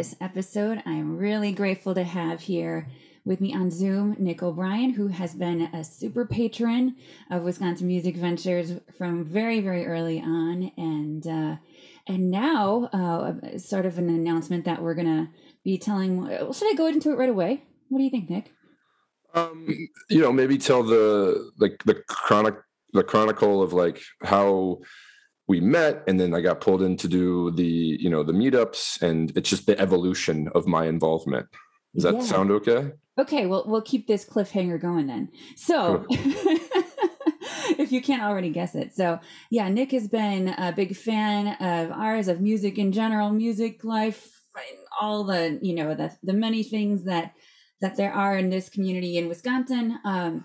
This episode, I'm really grateful to have here with me on Zoom, Nick O'Brien, who has been a super patron of Wisconsin Music Ventures from very, very early on, and uh, and now uh, sort of an announcement that we're gonna be telling. Should I go into it right away? What do you think, Nick? Um, you know, maybe tell the like the chronic the chronicle of like how we met and then i got pulled in to do the you know the meetups and it's just the evolution of my involvement does that yeah. sound okay Okay, well, we'll keep this cliffhanger going then. So, if you can't already guess it. So, yeah, Nick has been a big fan of ours, of music in general, music life, all the, you know, the, the many things that that there are in this community in Wisconsin. Um,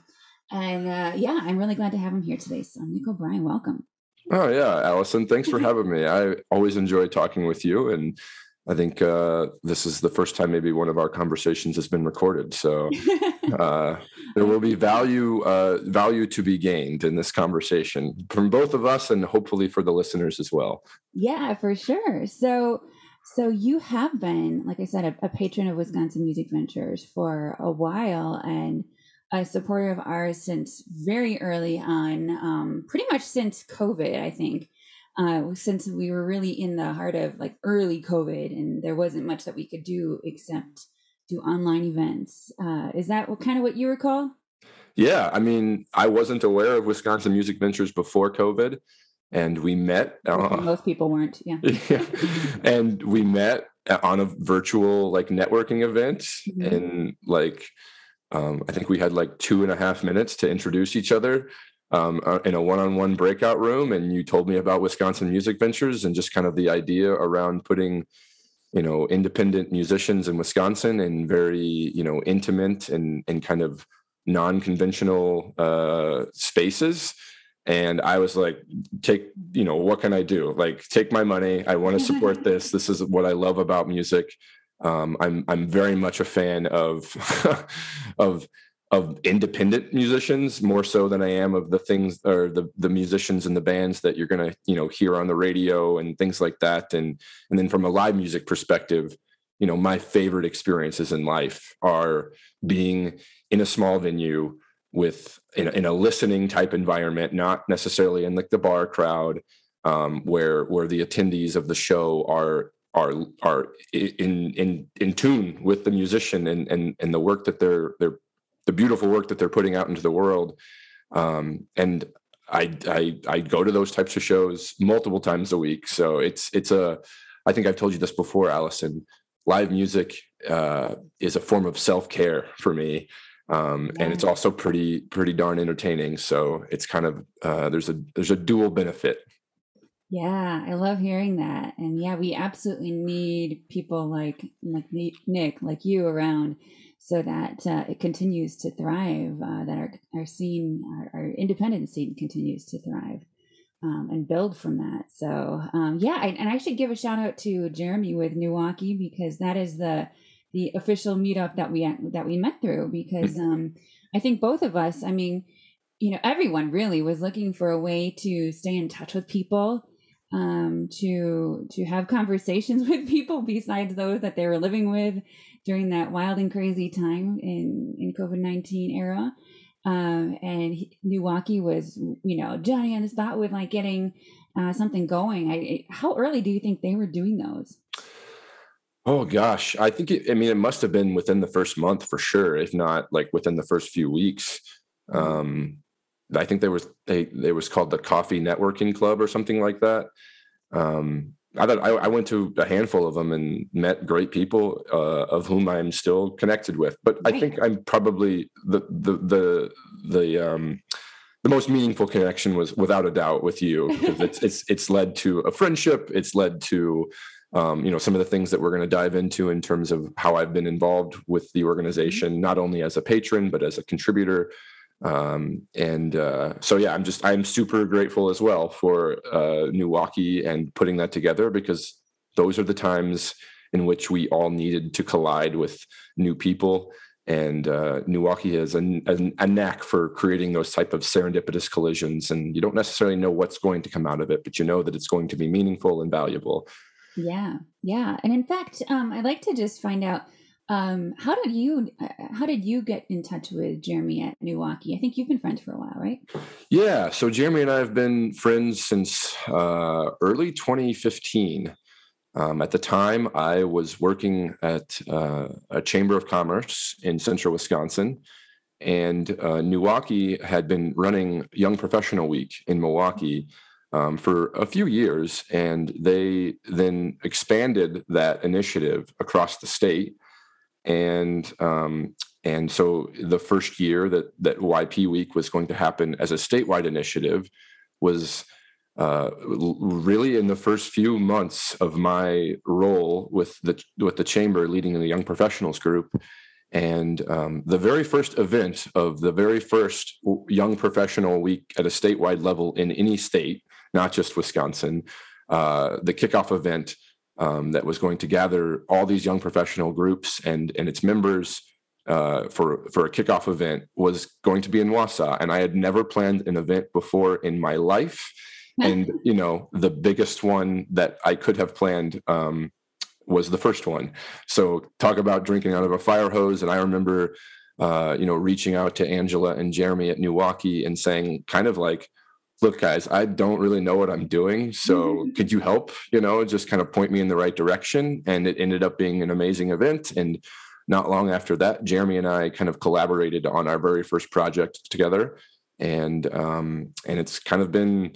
and uh, yeah, I'm really glad to have him here today. So, Nick O'Brien, welcome. Oh, yeah, Allison, thanks for having me. I always enjoy talking with you. And I think uh, this is the first time maybe one of our conversations has been recorded. So uh, there will be value uh, value to be gained in this conversation from both of us, and hopefully for the listeners as well. Yeah, for sure. So. So you have been, like I said, a, a patron of Wisconsin Music Ventures for a while, and a supporter of ours since very early on, um, pretty much since COVID, I think uh, since we were really in the heart of like early COVID and there wasn't much that we could do except do online events. Uh, is that what, kind of what you recall? Yeah, I mean, I wasn't aware of Wisconsin Music Ventures before COVID, and we met. Uh, Most people weren't. Yeah. yeah. and we met on a virtual like networking event, mm-hmm. and like um, I think we had like two and a half minutes to introduce each other um, uh, in a one-on-one breakout room and you told me about wisconsin music ventures and just kind of the idea around putting you know independent musicians in wisconsin in very you know intimate and and kind of non-conventional uh, spaces. And i was like take you know what can i do? Like take my money. I want to support this. This is what i love about music um, i'm i'm very much a fan of of of independent musicians more so than I am of the things or the the musicians and the bands that you're gonna you know hear on the radio and things like that. And and then from a live music perspective you know my favorite experiences in life are being in a small venue with in a, in a listening type environment not necessarily in like the bar crowd um, where where the attendees of the show are are are in in in tune with the musician and and and the work that they're they're the beautiful work that they're putting out into the world. Um, and I, I I go to those types of shows multiple times a week. So it's it's a I think I've told you this before, Allison. Live music uh, is a form of self care for me, um, yeah. and it's also pretty pretty darn entertaining. So it's kind of uh, there's a there's a dual benefit. Yeah, I love hearing that, and yeah, we absolutely need people like like Nick, like you around so that uh, it continues to thrive, uh, that our, our scene, our, our, independent scene continues to thrive um, and build from that. So, um, yeah, I, and I should give a shout out to Jeremy with NEWaukee because that is the the official meetup that we that we met through because um, I think both of us, I mean, you know, everyone really was looking for a way to stay in touch with people um, to to have conversations with people besides those that they were living with during that wild and crazy time in in COVID nineteen era. Um, and he, NEWaukee was, you know, Johnny on the spot with like getting uh, something going. I, how early do you think they were doing those? Oh gosh, I think it, I mean it must have been within the first month for sure, if not like within the first few weeks. Um, I think there was they they was called the Coffee Networking Club or something like that. Um, I thought I, I, went to a handful of them and met great people uh, of whom I'm still connected with. But right. I think I'm probably the the the the um, the most meaningful connection was without a doubt with you because it's it's it's led to a friendship. It's led to um, you know some of the things that we're going to dive into in terms of how I've been involved with the organization, not only as a patron but as a contributor. Um, and uh, so yeah, I'm just I'm super grateful as well for uh, NEWaukee and putting that together because those are the times in which we all needed to collide with new people and uh, NEWaukee has a, a, a, knack for creating those type of serendipitous collisions, and you don't necessarily know what's going to come out of it, but you know that it's going to be meaningful and valuable. Yeah, yeah, and in fact, um, I'd like to just find out um, how did you uh, how did you get in touch with Jeremy at NEWaukee? I think you've been friends for a while, right? Yeah, so Jeremy and I have been friends since uh, early 2015. Um, at the time, I was working at uh, a chamber of commerce in central Wisconsin, and uh, NEWaukee had been running Young Professional Week in Milwaukee um, for a few years, and they then expanded that initiative across the state. And um, and so the first year that that YP Week was going to happen as a statewide initiative was uh, really in the first few months of my role with the with the chamber leading the young professionals group. And um, the very first event of the very first young professional week at a statewide level in any state not just wisconsin uh, the kickoff event um, that was going to gather all these young professional groups and and its members uh, for for a kickoff event was going to be in Wausau, and I had never planned an event before in my life. And you know the biggest one that i could have planned um, was the first one. So talk about drinking out of a fire hose. And i remember uh, you know reaching out to angela and jeremy at NEWaukee and saying kind of like look guys i don't really know what i'm doing so mm-hmm. could you help you know just kind of point me in the right direction and it ended up being an amazing event and not long after that jeremy and i kind of collaborated on our very first project together and um, and it's kind of been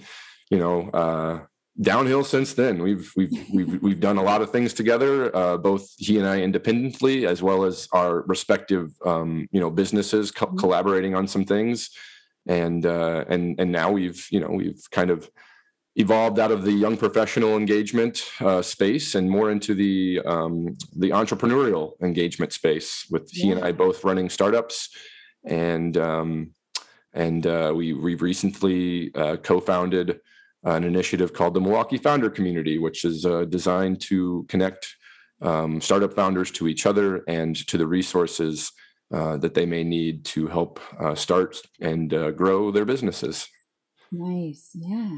you know, uh, downhill since then. We've we've we've we've done a lot of things together, uh, both he and I independently, as well as our respective um, you know businesses co- mm-hmm. collaborating on some things, and uh, and and now we've you know we've kind of evolved out of the young professional engagement uh, space and more into the um, the entrepreneurial engagement space with yeah. he and I both running startups and um, and uh, we we've recently uh, co-founded an initiative called the Milwaukee Founder Community, which is uh, designed to connect um, startup founders to each other and to the resources uh, that they may need to help uh, start and uh, grow their businesses. Nice, yeah,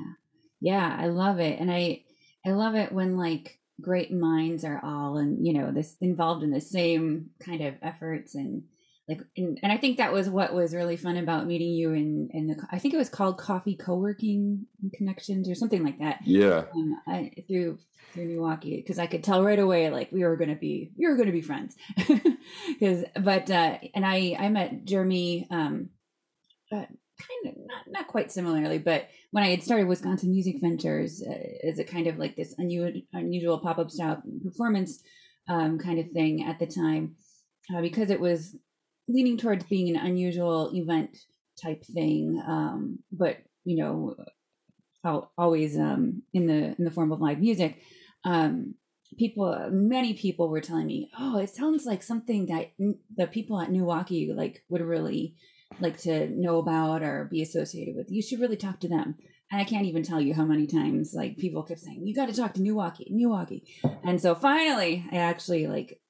yeah, I love it, and I I love it when like great minds are all and you know this involved in the same kind of efforts and like and, and i think that was what was really fun about meeting you in in the i think it was called coffee co-working connections or something like that. Yeah. Um, I, through through NEWaukee because i could tell right away like we were going to be we were going to be friends. Because but uh and i i met jeremy um but kind of not, not quite similarly but when i had started wisconsin music ventures uh, as a kind of like this unusual unusual pop-up style performance um, kind of thing at the time uh, because it was leaning towards being an unusual event type thing, um, but you know, always um, in the in the form of live music. Um, people, many people were telling me, "Oh, it sounds like something that the people at NEWaukee like would really like to know about or be associated with. You should really talk to them." And I can't even tell you how many times like people kept saying, "You got to talk to NEWaukee, NEWaukee." And so finally, I actually like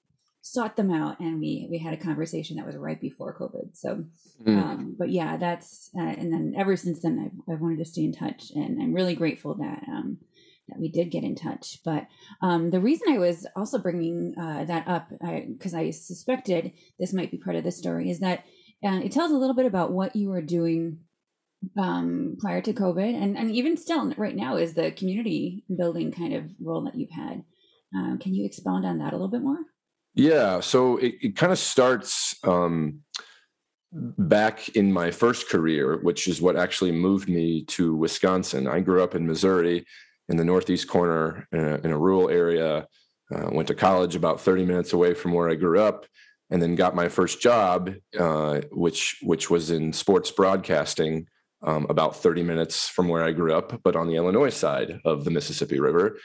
sought them out and we we had a conversation that was right before covid so mm. um, but yeah that's uh, and then ever since then I've, I've, wanted to stay in touch and i'm really grateful that um, that we did get in touch but um, the reason i was also bringing uh, that up because I, I, suspected this might be part of the story is that uh, it tells a little bit about what you were doing um, prior to covid and, and even still right now is the community building kind of role that you've had uh, can you expound on that a little bit more yeah, so it, it kind of starts um, back in my first career, which is what actually moved me to Wisconsin. I grew up in Missouri in the northeast corner in a, in a rural area. Uh, went to college about 30 minutes away from where I grew up, and then got my first job, uh, which which was in sports broadcasting um, about 30 minutes from where I grew up, but on the Illinois side of the Mississippi River.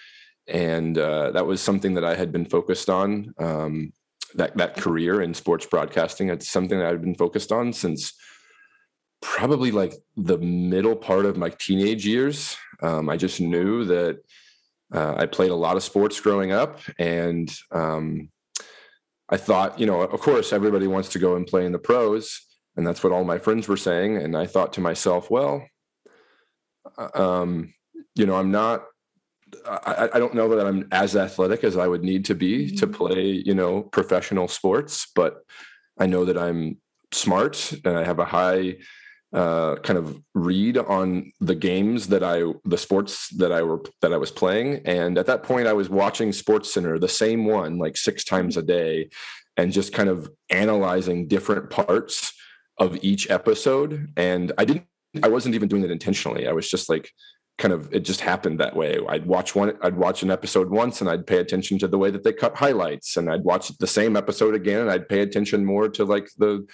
And uh, that was something that I had been focused on. Um, that that career in sports broadcasting. It's something that I've been focused on since probably like the middle part of my teenage years. Um, I just knew that uh, I played a lot of sports growing up, and um, I thought, you know, of course, everybody wants to go and play in the pros, and that's what all my friends were saying. And I thought to myself, well, uh, um, you know, I'm not. I, I, don't know that I'm as athletic as I would need to be to mm-hmm. play, you know, professional sports, but I know that I'm smart and I have a high uh, kind of read on the games that I, the sports that I were that I was playing, and at that point, I was watching SportsCenter, the same one, like six times a day, and just kind of analyzing different parts of each episode. And I didn't, I wasn't even doing it intentionally. I was just like, kind of, it just happened that way. I'd watch one, I'd watch an episode once, and I'd pay attention to the way that they cut highlights, and I'd watch the same episode again, and I'd pay attention more to like the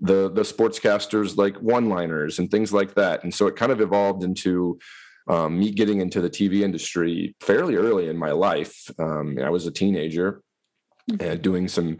the the sportscasters like one liners and things like that and so it kind of evolved into um, me getting into the tv industry fairly early in my life um, i was a teenager mm-hmm. and doing some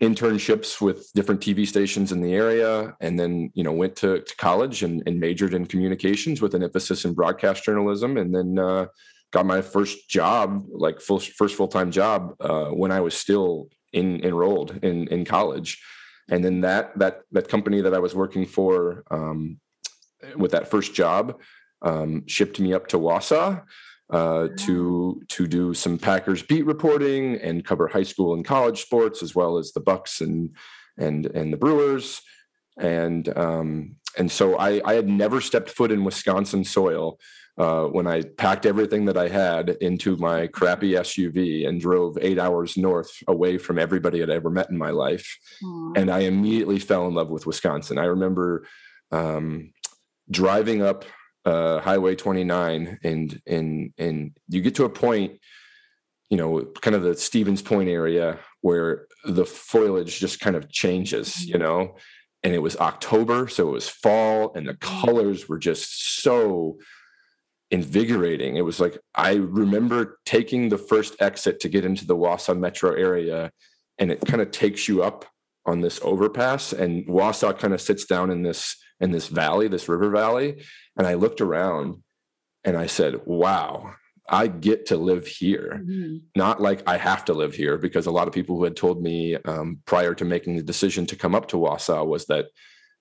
internships with different tv stations in the area and then you know went to, to college and, and, majored in communications with an emphasis in broadcast journalism and then uh, got my first job like full, first full-time job uh, when i was still in, enrolled in, in college. And then that that that company that I was working for um, with that first job um, shipped me up to Wausau uh, to to do some Packers beat reporting and cover high school and college sports as well as the Bucks and and and the Brewers and um, and so I, I had never stepped foot in Wisconsin soil uh, when I packed everything that I had into my crappy SUV and drove eight hours north away from everybody I'd ever met in my life. Aww. And I immediately fell in love with Wisconsin. I remember um, driving up uh, Highway 29 and, and, and you get to a point, you know, kind of the Stevens Point area where the foliage just kind of changes, you mm-hmm. know, and it was October. So it was fall and the mm. colors were just so invigorating. It was like I remember taking the first exit to get into the Wausau metro area, and it kind of takes you up on this overpass, and Wausau kind of sits down in this in this valley, this river valley. And I looked around and I said, wow, I get to live here. Mm-hmm. Not like I have to live here, because a lot of people who had told me um, prior to making the decision to come up to Wausau was that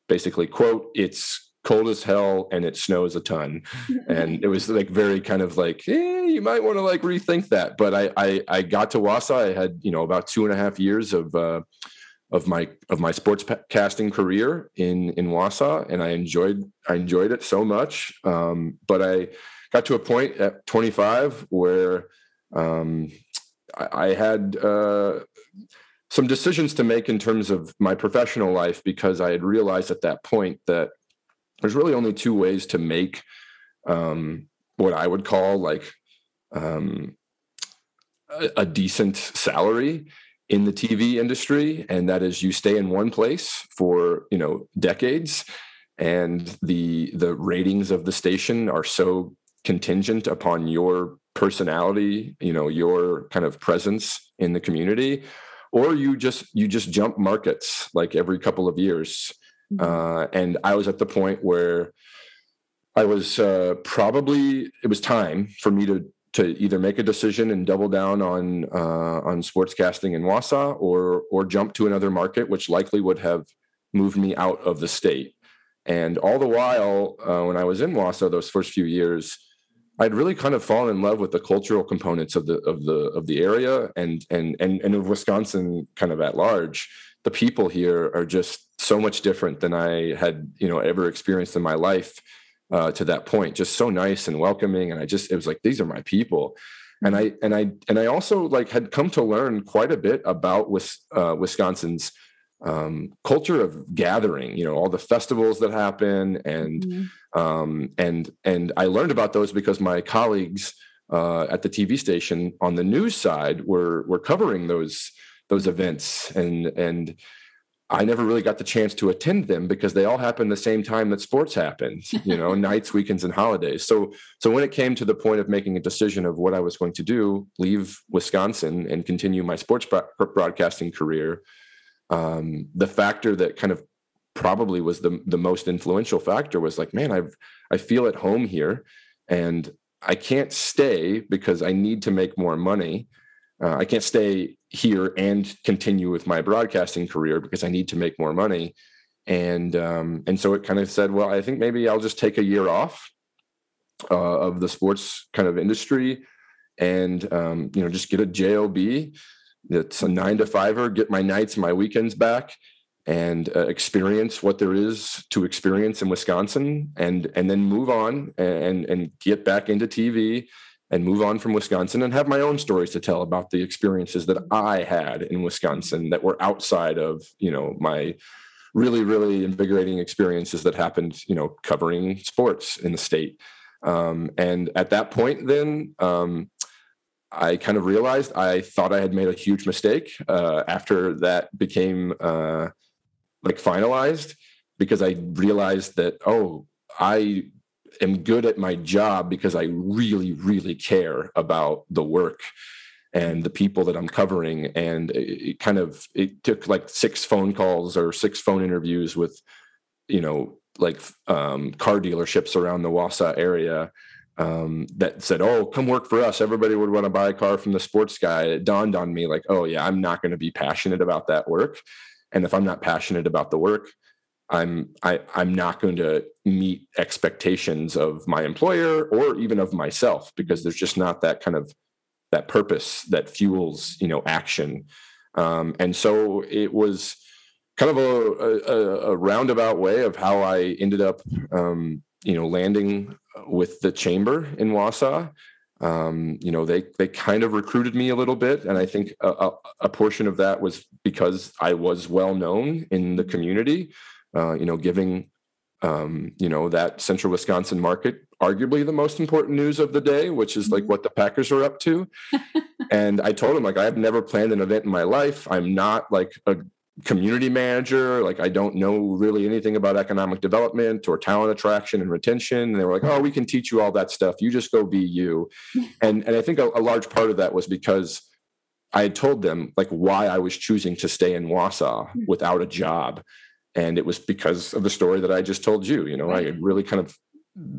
basically, quote, it's cold as hell and it snows a ton and it was like very kind of like eh, you might want to like rethink that but I, I i got to Wausau i had you know about two and a half years of uh of my of my sports casting career in in Wausau and i enjoyed i enjoyed it so much. Um but i got to a point at 25 where um i, I had uh some decisions to make in terms of my professional life because I had realized at that point that there's really only two ways to make um, what I would call like um, a, a, decent salary in the TV industry, and that is you stay in one place for you know decades, and the the ratings of the station are so contingent upon your personality, you know, your kind of presence in the community, or you just you just jump markets like every couple of years Mm-hmm. Uh, and I was at the point where I was uh, probably it was time for me to to either make a decision and double down on uh, on sportscasting in Wausau or or jump to another market, which likely would have moved me out of the state. And all the while, uh, when I was in Wausau, those first few years, I'd really kind of fallen in love with the cultural components of the of the of the area and and and and of Wisconsin kind of at large. The people here are just so much different than I had, you know, ever experienced in my life uh, to that point. Just so nice and welcoming, and I just it was like these are my people, and I and I and I also like had come to learn quite a bit about uh, Wisconsin's um, culture of gathering. You know, all the festivals that happen, and mm-hmm. um, and and I learned about those because my colleagues uh, at the TV station on the news side were were covering those those events and and I never really got the chance to attend them because they all happened the same time that sports happened, you know, nights, weekends, and holidays. So, so when it came to the point of making a decision of what I was going to do, leave Wisconsin and continue my sports broadcasting career, um, the factor that kind of probably was the the most influential factor was like, man, I've I feel at home here, and I can't stay because I need to make more money. Uh, I can't stay here and continue with my broadcasting career because I need to make more money. And um, and so it kind of said, well, I think maybe I'll just take a year off uh, of the sports kind of industry, and um, you know just get a job. that's a nine to fiver. Get my nights, and my weekends back, and uh, experience what there is to experience in Wisconsin, and and then move on and and get back into TV and move on from Wisconsin and have my own stories to tell about the experiences that I had in Wisconsin that were outside of, you know, my really, really invigorating experiences that happened, you know, covering sports in the state. Um, and at that point, then um, I kind of realized I thought I had made a huge mistake uh, after that became uh, like finalized because I realized that, oh, I am good at my job because I really, really care about the work and the people that I'm covering. And it kind of it took like six phone calls or six phone interviews with, you know, like um, car dealerships around the Wausau area um, that said, "Oh, come work for us." Everybody would want to buy a car from the sports guy. It dawned on me like, "Oh yeah, I'm not going to be passionate about that work." And if I'm not passionate about the work, I'm I, I'm not going to meet expectations of my employer or even of myself because there's just not that kind of that purpose that fuels you know action. Um, and so it was kind of a, a, a, roundabout way of how I ended up um, you know landing with the chamber in Wausau. Um, you know, they they kind of recruited me a little bit, and I think a, a portion of that was because I was well known in the community uh, you know, giving um, you know that central Wisconsin market arguably the most important news of the day, which is like mm-hmm. what the Packers are up to. and I told him like I've never planned an event in my life. I'm not like a community manager. Like I don't know really anything about economic development or talent attraction and retention. And they were like, oh, we can teach you all that stuff. You just go be you. and and I think a, a large part of that was because I had told them like why I was choosing to stay in Wausau hmm. without a job and it was because of the story that I just told you. You know, right. I really kind of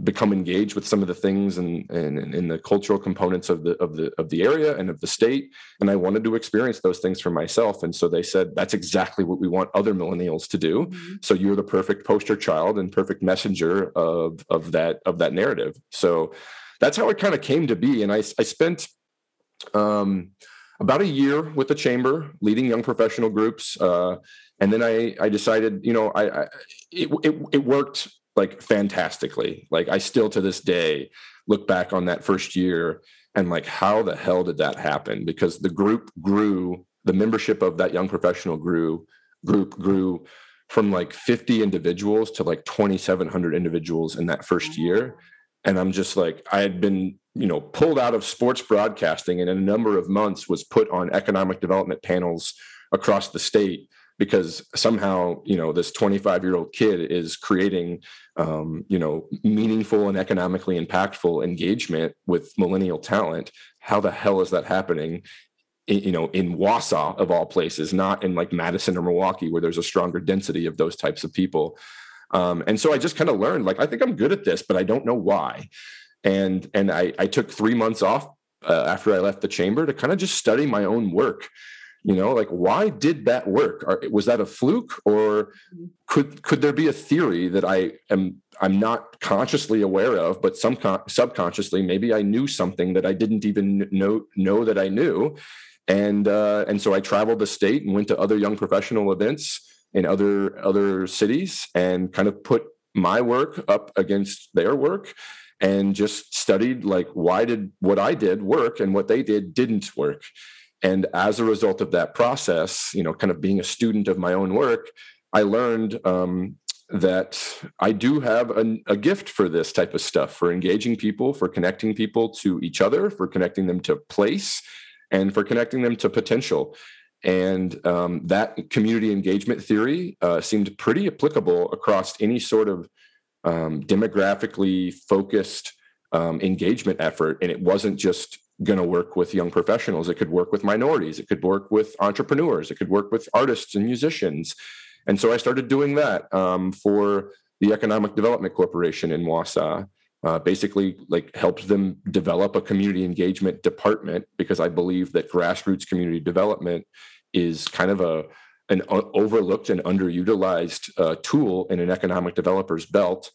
become engaged with some of the things and and in the cultural components of the of the of the area and of the state and i wanted to experience those things for myself and so they said that's exactly what we want other millennials to do mm-hmm. so you're the perfect poster child and perfect messenger of of that of that narrative so that's how it kind of came to be and i i spent um about a year with the chamber leading young professional groups uh and then I I decided, you know, I, I it, it it worked like fantastically. Like I still to this day look back on that first year and like how the hell did that happen? Because the group grew, the membership of that young professional grew group grew from like 50 individuals to like 2700 individuals in that first mm-hmm. year and i'm just like i had been you know pulled out of sports broadcasting and in a number of months was put on economic development panels across the state because somehow you know this 25 year old kid is creating um, you know meaningful and economically impactful engagement with millennial talent. How the hell is that happening in, you know in Wausau of all places not in like Madison or Milwaukee where there's a stronger density of those types of people? Um, and so I just kind of learned like I think I'm good at this but I don't know why. And and I, I took three months off uh, after I left the chamber to kind of just study my own work you know like why did that work? Was that a fluke or could could there be a theory that i am i'm not consciously aware of but some subconsciously maybe i knew something that i didn't even know know that i knew? And uh, and so i traveled the state and went to other young professional events in other other cities and kind of put my work up against their work and just studied like why did what i did work and what they did didn't work and as a result of that process you know kind of being a student of my own work i learned um, that i do have a, a, gift for this type of stuff for engaging people for connecting people to each other for connecting them to place and for connecting them to potential And um, that community engagement theory uh, seemed pretty applicable across any sort of um, demographically focused um, engagement effort. And it wasn't just going to work with young professionals, it could work with minorities, it could work with entrepreneurs, it could work with artists and musicians. And so I started doing that um, for the Economic Development Corporation in Wausau uh, basically like helped them develop a community engagement department because I believe that grassroots community development is kind of a an overlooked and underutilized uh, tool in an economic developer's belt.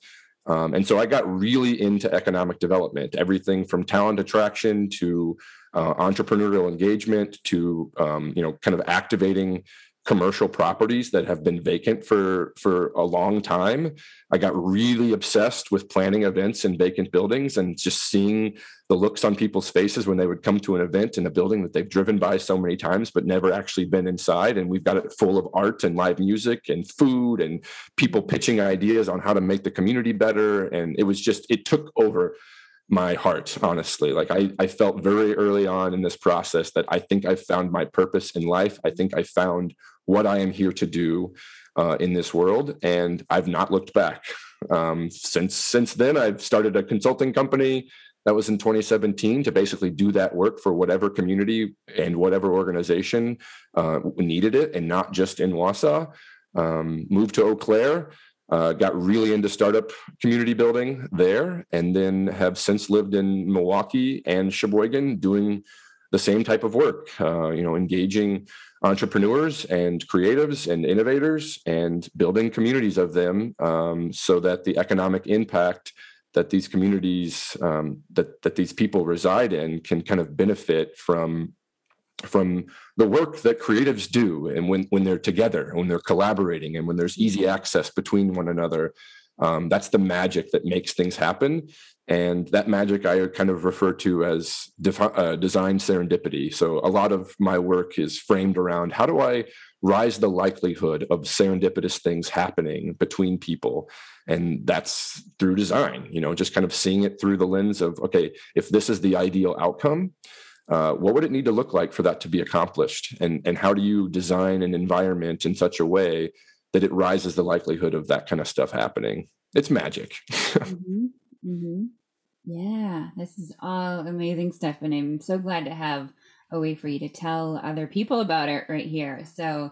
Um, and so I got really into economic development, everything from talent attraction to uh, entrepreneurial engagement to um, you know kind of activating commercial properties that have been vacant for for a long time. I got really obsessed with planning events in vacant buildings and just seeing the looks on people's faces when they would come to an event in a building that they've driven by so many times but never actually been inside. And we've got it full of art and live music and food and people pitching ideas on how to make the community better. And it was just it took over my heart honestly. Like I, I felt very early on in this process that i think i found my purpose in life. I think i found what I am here to do uh, in this world, and I've not looked back. Um, since since then, I've started a consulting company that was in 2017 to basically do that work for whatever community and whatever organization uh, needed it, and not just in Wausau. Um, moved to Eau Claire, uh, got really into startup community building there, and then have since lived in Milwaukee and Sheboygan doing the same type of work. Uh, you know, engaging entrepreneurs and creatives and innovators and building communities of them um, so that the economic impact that these communities um, that that these people reside in can kind of benefit from from the work that creatives do and when when they're together when they're collaborating and when there's easy access between one another um, that's the magic that makes things happen. And that magic I kind of refer to as defi- uh, design serendipity. So a lot of my work is framed around how do I rise the likelihood of serendipitous things happening between people? And that's through design you know just kind of seeing it through the lens of okay if this is the ideal outcome uh, what would it need to look like for that to be accomplished? And and how do you design an environment in such a way that it rises the likelihood of that kind of stuff happening it's magic mm-hmm. Mm-hmm. Yeah, this is all amazing stuff. And I'm so glad to have a way for you to tell other people about it right here. So,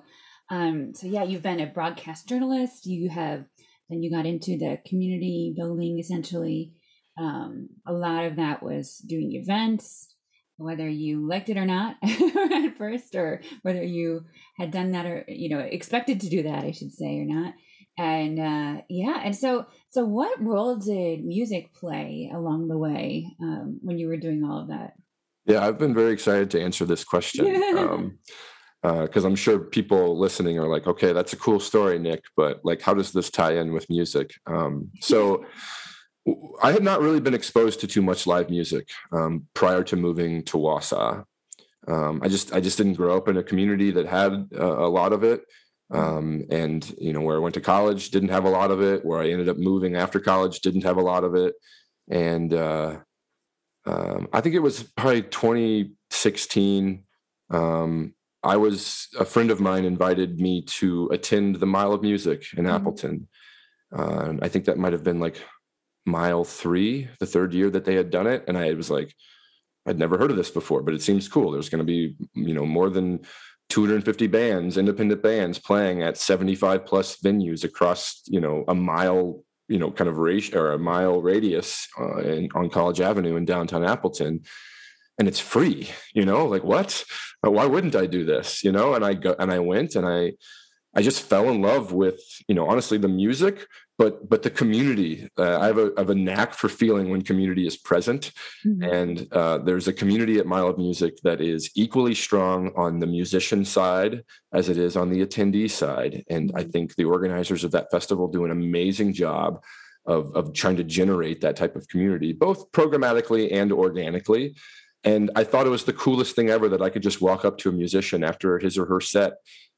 um, so yeah, you've been a broadcast journalist. You have, then you got into the community building essentially. Um, a lot of that was doing events, whether you liked it or not at first, or whether you had done that or, you know, expected to do that, I should say, or not. And uh, yeah and so so what role did music play along the way um, when you were doing all of that? Yeah i've been very excited to answer this question um, because uh, i'm sure people listening are like okay that's a cool story nick but like how does this tie in with music? Um, so i had not really been exposed to too much live music um, prior to moving to wausau. Um, i just i just didn't grow up in a community that had a lot of it um, and you know where i went to college didn't have a lot of it where i ended up moving after college didn't have a lot of it. And uh, um, i think it was probably 2016 um, i was a friend of mine invited me to attend the mile of music in mm-hmm. appleton. Uh, i think that might have been like mile three the third year that they had done it and i was like i'd never heard of this before but it seems cool there's going to be you know more than 250 bands, independent bands playing at 75 plus venues across, you know, a mile, you know, kind of ratio or a mile radius uh, in, on College Avenue in downtown Appleton. And it's free, you know, like what? Why wouldn't I do this? You know, and I go and I went and I I just fell in love with, you know, honestly, the music, but but the community. Uh, I have a I have a knack for feeling when community is present, mm-hmm. and uh, there's a community at Mile of Music that is equally strong on the musician side as it is on the attendee side. And I think the organizers of that festival do an amazing job of of trying to generate that type of community, both programmatically and organically. And I thought it was the coolest thing ever that I could just walk up to a musician after his or her set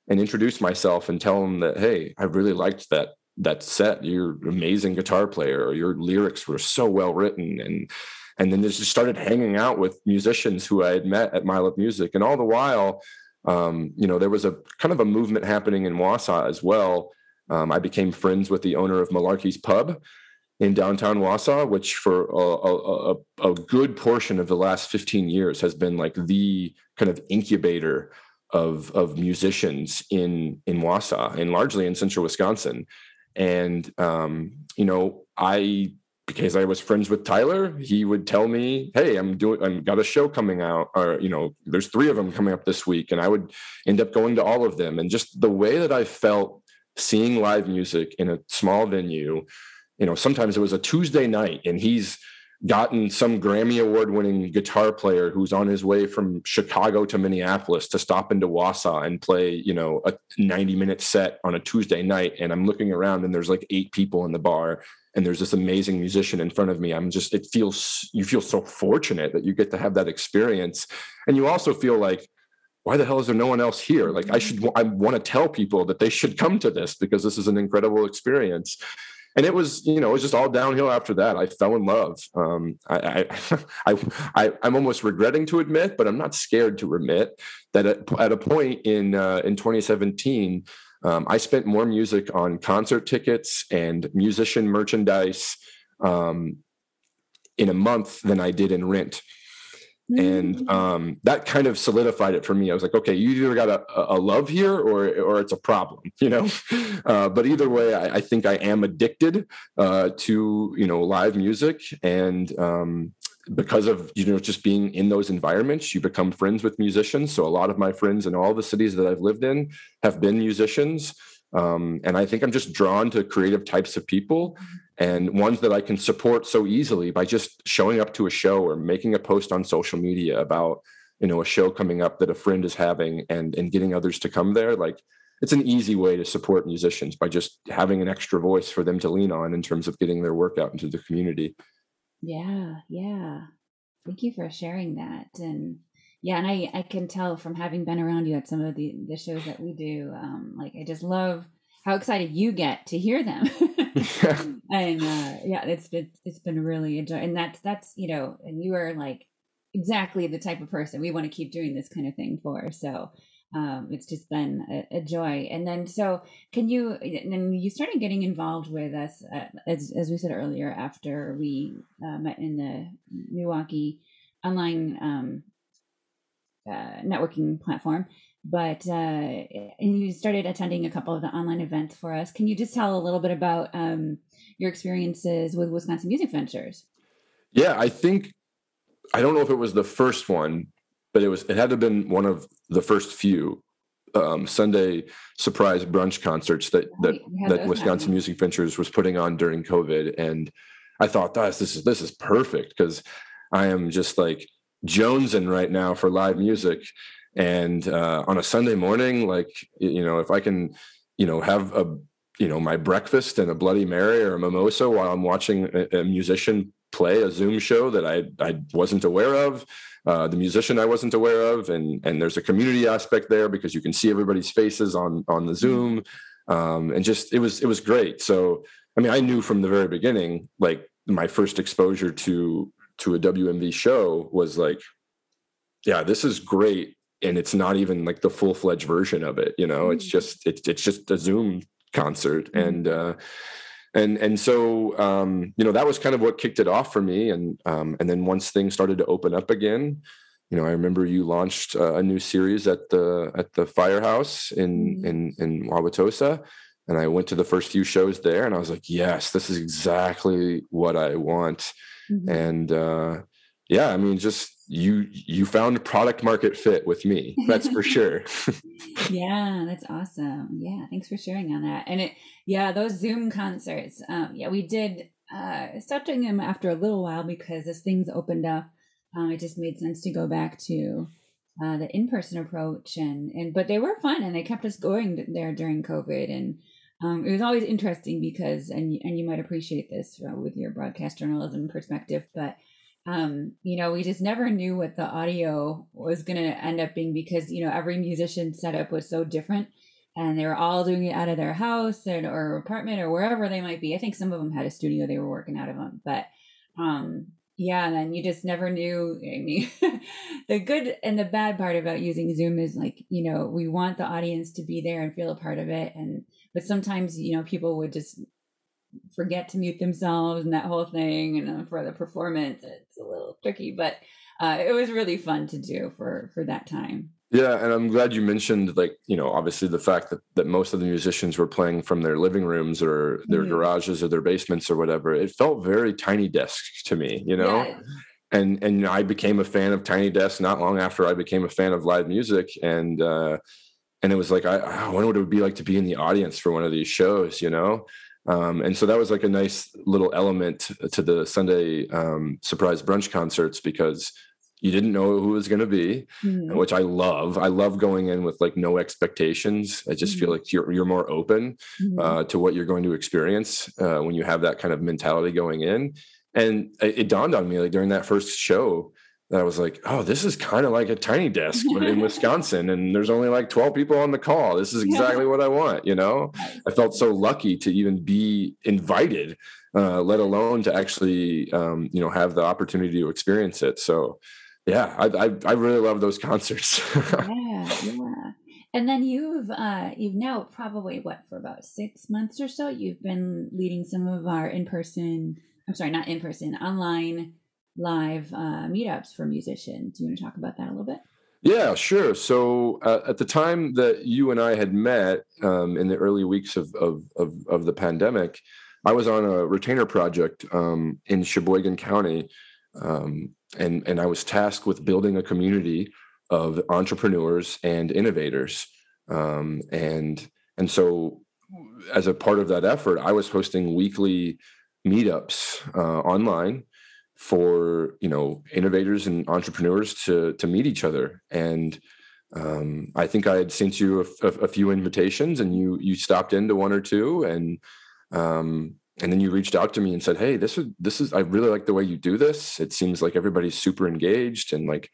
and introduce myself and tell them that hey i really liked that that set you're an amazing guitar player or your lyrics were so well written and and then just started hanging out with musicians who i had met at mile of music and all the while um, you know, there was a kind of a movement happening in Wausau as well. Um, I became friends with the owner of Malarkey's Pub in downtown Wausau, which for a, a, a, good portion of the last 15 years has been like the kind of incubator of, of musicians in, in Wausau and largely in central Wisconsin. And, um, you know, I because I was friends with Tyler, he would tell me, "Hey, I'm doing, I'm got a show coming out, or you know, there's three of them coming up this week," and I would end up going to all of them. And just the way that I felt seeing live music in a small venue, you know, sometimes it was a Tuesday night, and he's gotten some Grammy award winning guitar player who's on his way from Chicago to Minneapolis to stop into Wausau and play, you know, a 90 minute set on a Tuesday night. And I'm looking around and there's like eight people in the bar and there's this amazing musician in front of me. I'm just it feels you feel so fortunate that you get to have that experience. And you also feel like why the hell is there no one else here? Like i should i want to tell people that they should come to this because this is an incredible experience and it was you know it was just all downhill after that i fell in love um, I, I, I i'm almost regretting to admit but i'm not scared to admit that at, at a point in uh, in 2017 um, I spent more music on concert tickets and musician merchandise um, in a month than I did in rent. And mm. um, that kind of solidified it for me. I was like, okay, you either got a, a love here or or it's a problem, you know. Uh, but either way, I, I, think I am addicted uh, to you know live music, and um, because of you know just being in those environments you become friends with musicians so a lot of my friends in all the cities that i've lived in have been musicians um, and i think i'm just drawn to creative types of people and ones that i can support so easily by just showing up to a show or making a post on social media about you know a show coming up that a friend is having and and getting others to come there like it's an easy way to support musicians by just having an extra voice for them to lean on in terms of getting their work out into the community yeah, yeah. Thank you for sharing that. And yeah, and I, I can tell from having been around you at some of the, the shows that we do, um, like I just love how excited you get to hear them. and uh, yeah, it's been it's been really enjoy and that's that's you know, and you are like exactly the type of person we want to keep doing this kind of thing for. So um, it's just been a, a, joy. And then, so can you, and then you started getting involved with us, uh, as, as we said earlier, after we uh, met in the NEWaukee online um, uh, networking platform. But, uh, and you started attending a couple of the online events for us. Can you just tell a little bit about um, your experiences with Wisconsin Music Ventures? Yeah, I think, I don't know if it was the first one, but it was it had to have been one of the first few um, Sunday surprise brunch concerts that that that Wisconsin Music Ventures was putting on during COVID, and I thought, this this is this is perfect because I am just like jonesing right now for live music, and uh, on a Sunday morning, like you know, if I can, you know, have a you know my breakfast and a Bloody Mary or a mimosa while I'm watching a, a musician play a Zoom show that I I wasn't aware of uh, the musician I wasn't aware of, and and there's a community aspect there because you can see everybody's faces on on the mm-hmm. Zoom, um, and just it was it was great. So I mean, I knew from the very beginning, like my first exposure to to a WMV show was like, yeah, this is great, and it's not even like the full fledged version of it. You know, it's mm-hmm. just it's it's just a Zoom concert, mm-hmm. and uh, and and so um, you know that was kind of what kicked it off for me and um, and then once things started to open up again you know i remember you launched uh, a new series at the at the firehouse in mm-hmm. in in wauwatosa and i went to the first few shows there and i was like yes this is exactly what i want mm-hmm. and uh, yeah i mean just you you found product market fit with me that's for sure. Yeah that's awesome. Yeah thanks for sharing on that. And it yeah those zoom concerts um yeah we did uh stop doing them after a little while because as things opened up um it just made sense to go back to uh the in-person approach and and but they were fun and they kept us going there during covid and um, it was always interesting because and and you might appreciate this uh, with your broadcast journalism perspective but um, you know, we just never knew what the audio was going to end up being because, you know, every musician setup was so different and they were all doing it out of their house and, or apartment or wherever they might be. I think some of them had a studio they were working out of them, but, um, Yeah, and then you just never knew. I mean, the good and the bad part about using Zoom is like, you know, we want the audience to be there and feel a part of it. And, but sometimes, you know, people would just forget to mute themselves and that whole thing. And for the performance, it's a little tricky, but uh, it was really fun to do for, for that time. Yeah, and I'm glad you mentioned like, you know, obviously the fact that that most of the musicians were playing from their living rooms or their mm-hmm. garages or their basements or whatever. It felt very tiny desk to me, you know? Yeah. And and I became a fan of tiny desks not long after I became a fan of live music and uh and it was like I, I wonder what it would be like to be in the audience for one of these shows, you know? Um, and so that was like a nice little element to the Sunday um, surprise brunch concerts because you didn't know who it was going to be mm-hmm. which i love i love going in with like no expectations i just mm-hmm. feel like you're you're more open mm-hmm. uh, to what you're going to experience uh, when you have that kind of mentality going in and it, it, dawned on me like during that first show that i was like oh this is kind of like a tiny desk but in wisconsin and there's only like 12 people on the call this is exactly yeah. what i want you know i felt so lucky to even be invited uh, let alone to actually um, you know have the opportunity to experience it so yeah, I, I, I really love those concerts. yeah, yeah. And then you've uh, you've now probably what for about six months or so you've been leading some of our in person. I'm sorry, not in person, online live uh, meetups for musicians. Do you want to talk about that a little bit? Yeah, sure. So uh, at the time that you and I had met um, in the early weeks of, of, of, of, the pandemic, I was on a retainer project um, in Sheboygan County um, and and I was tasked with building a community of entrepreneurs and innovators, um, and and so as a part of that effort, I was hosting weekly meetups uh, online for you know innovators and entrepreneurs to to meet each other. And um, I think I had sent you a, a, a, few invitations, and you you stopped into one or two, and um, and then you reached out to me and said hey this is this is i really like the way you do this. It seems like everybody's super engaged and like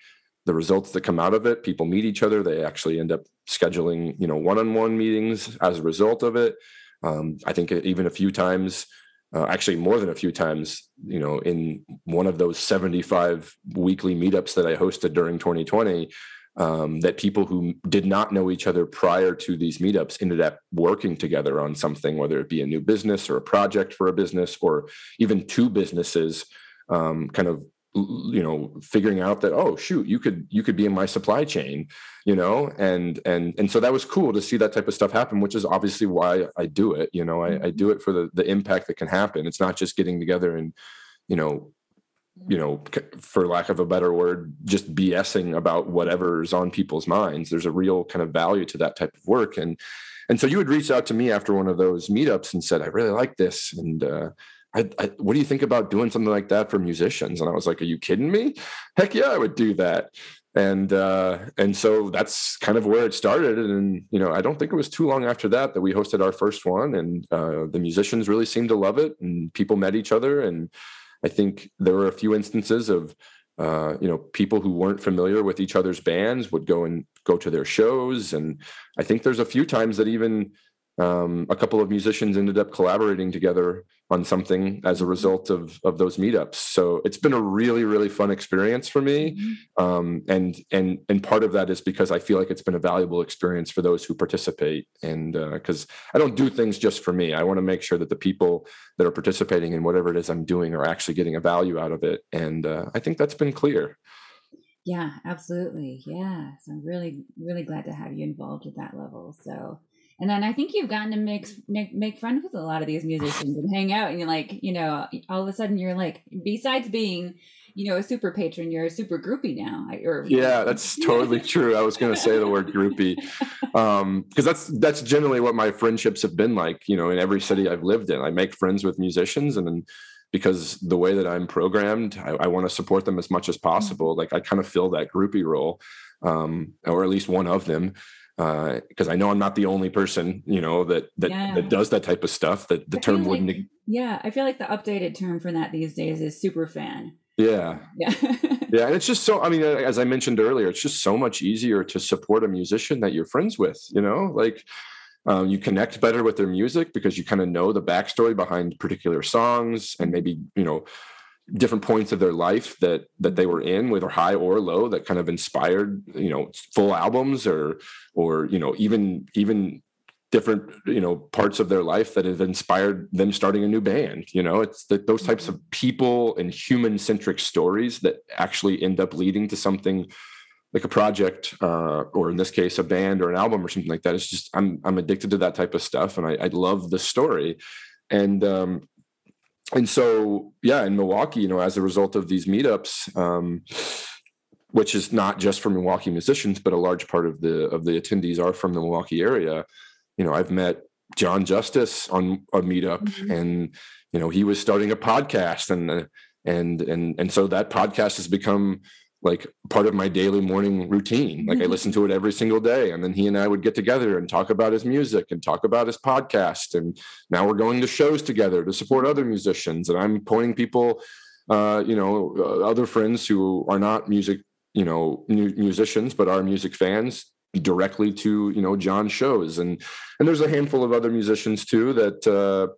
the results that come out of it people meet each other. They actually end up scheduling you know one-on-one meetings as a result of it. Um, i think even a few times uh, actually more than a few times you know in one of those 75 weekly meetups that i hosted during 2020 um, that people who did not know each other prior to these meetups ended up working together on something, whether it be a new business or a project for a business or even two businesses, um, kind of you know figuring out that oh shoot you could you could be in my supply chain you know and and and so that was cool to see that type of stuff happen which is obviously why i do it you know i, I do it for the the impact that can happen it's not just getting together and you know you know, for lack of a better word, just BSing about whatever's on people's minds. There's a real kind of value to that type of work. And and so you would reach out to me after one of those meetups and said, I really like this. And uh, I, I, what do you think about doing something like that for musicians? And I was like, Are you kidding me? Heck yeah, I would do that. And uh, and so that's kind of where it started. And you know, I don't think it was too long after that that we hosted our first one, and uh, the musicians really seemed to love it, and people met each other, and I think there were a few instances of uh, you know people who weren't familiar with each other's bands would go and go to their shows, and I think there's a few times that even um, a couple of musicians ended up collaborating together on something as a result of of those meetups. So it's been a really really fun experience for me, mm-hmm. um, and and and part of that is because I feel like it's been a valuable experience for those who participate, and because uh, I don't do things just for me. I want to make sure that the people that are participating in whatever it is I'm doing are actually getting a value out of it, and uh, I think that's been clear. Yeah, absolutely. Yeah. So I'm really, really glad to have you involved at that level. So and then I think you've gotten to make make friends with a lot of these musicians and hang out. And you're like, you know, all of a sudden you're like, besides being, you know, a super patron, you're a super groupie now. Or yeah, that's totally true. I was going to say the word groupie because um, that's that's generally what my friendships have been like. You know, in every city I've lived in, I make friends with musicians, and then because the way that I'm programmed, I, I want to support them as much as possible. Like I kind of fill that groupie role, um, or at least one of them because uh, I know I'm not the only person, you know, that that yeah. that does that type of stuff. That the term wouldn't. Like, yeah, I feel like the updated term for that these days is super fan. Yeah, yeah, yeah, and it's just so. I mean, as I mentioned earlier, it's just so much easier to support a musician that you're friends with. You know, like um, you connect better with their music because you kind of know the backstory behind particular songs, and maybe you know different points of their life that that they were in whether high or low that kind of inspired you know full albums or or you know even even different you know parts of their life that have inspired them starting a new band you know? It's that those types of people and human centric stories that actually end up leading to something like a project uh, or in this case a band or an album or something like that. It's just i'm i'm addicted to that type of stuff and i, I love the story. And um and so yeah in milwaukee you know as a result of these meetups um which is not just for milwaukee musicians but a large part of the of the attendees are from the milwaukee area you know, I've met John Justice on a meetup, mm-hmm. and you know, he was starting a podcast, and uh, and and and so that podcast has become like part of my daily morning routine. Like I mm-hmm. listen to it every single day. And then he and I would get together and talk about his music and talk about his podcast. And now we're going to shows together to support other musicians. And I'm pointing people, uh, you know, uh, other friends who are not music, you know, musicians, but are music fans directly to you know John shows, and and there's a handful of other musicians too that uh,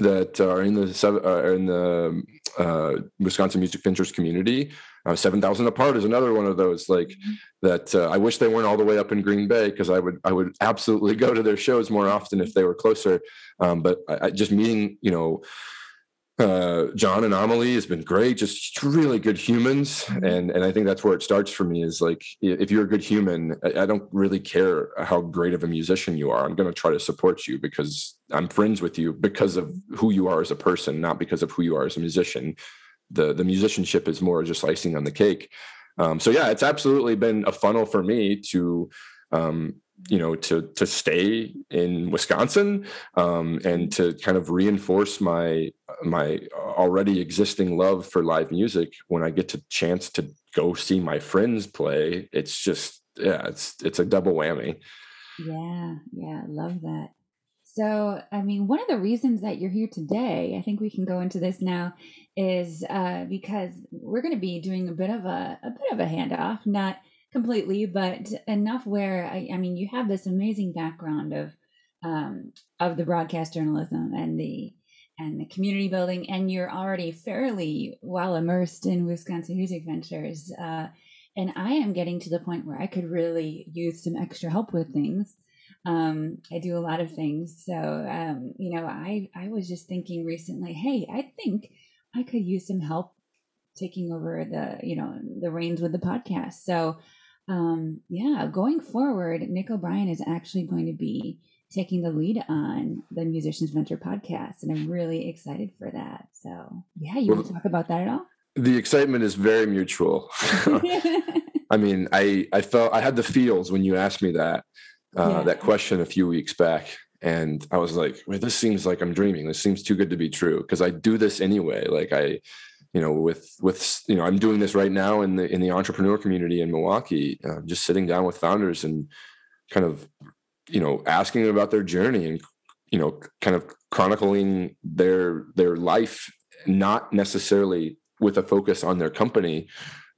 that are in the uh, in the uh, Wisconsin Music Ventures community. Uh, Seven Thousand Apart is another one of those like mm-hmm. that. Uh, I wish they weren't all the way up in Green Bay because I would I would absolutely go to their shows more often if they were closer. Um, but I, I just meeting you know uh, John and Amelie has been great, just really good humans, and and I think that's where it starts for me. Is like if you're a good human, I, I don't really care how great of a musician you are. I'm going to try to support you because I'm friends with you because of who you are as a person, not because of who you are as a musician. The the musicianship is more just icing on the cake. Um, so yeah, it's absolutely been a funnel for me to um, you know to to stay in Wisconsin um, and to kind of reinforce my my already existing love for live music. When I get to chance to go see my friends play it's just yeah it's it's a double whammy. Yeah yeah love that. So I mean one of the reasons that you're here today I think we can go into this now is uh, because we're going to be doing a bit of a a bit of a handoff not completely, but enough where I, I mean, you have this amazing background of um, of the broadcast journalism and the and the community building, and you're already fairly well immersed in Wisconsin Music Ventures. Uh, and I am getting to the point where I could really use some extra help with things. Um, I do a lot of things, so um, you know, I I was just thinking recently, hey, I think I could use some help taking over the you know the reins with the podcast. So um, yeah, going forward, Nick O'Brien is actually going to be taking the lead on the Musicians Venture podcast, and I'm really excited for that. So, yeah, you want to talk about that at all? The excitement is very mutual. I mean, I I felt I had the feels when you asked me that uh, yeah. that question a few weeks back, and I was like, "Well, this seems like I'm dreaming. This seems too good to be true." Because I do this anyway. Like I you know with with you know i'm doing this right now in the in the entrepreneur community in milwaukee uh, just sitting down with founders and kind of you know asking them about their journey and you know kind of chronicling their their life not necessarily with a focus on their company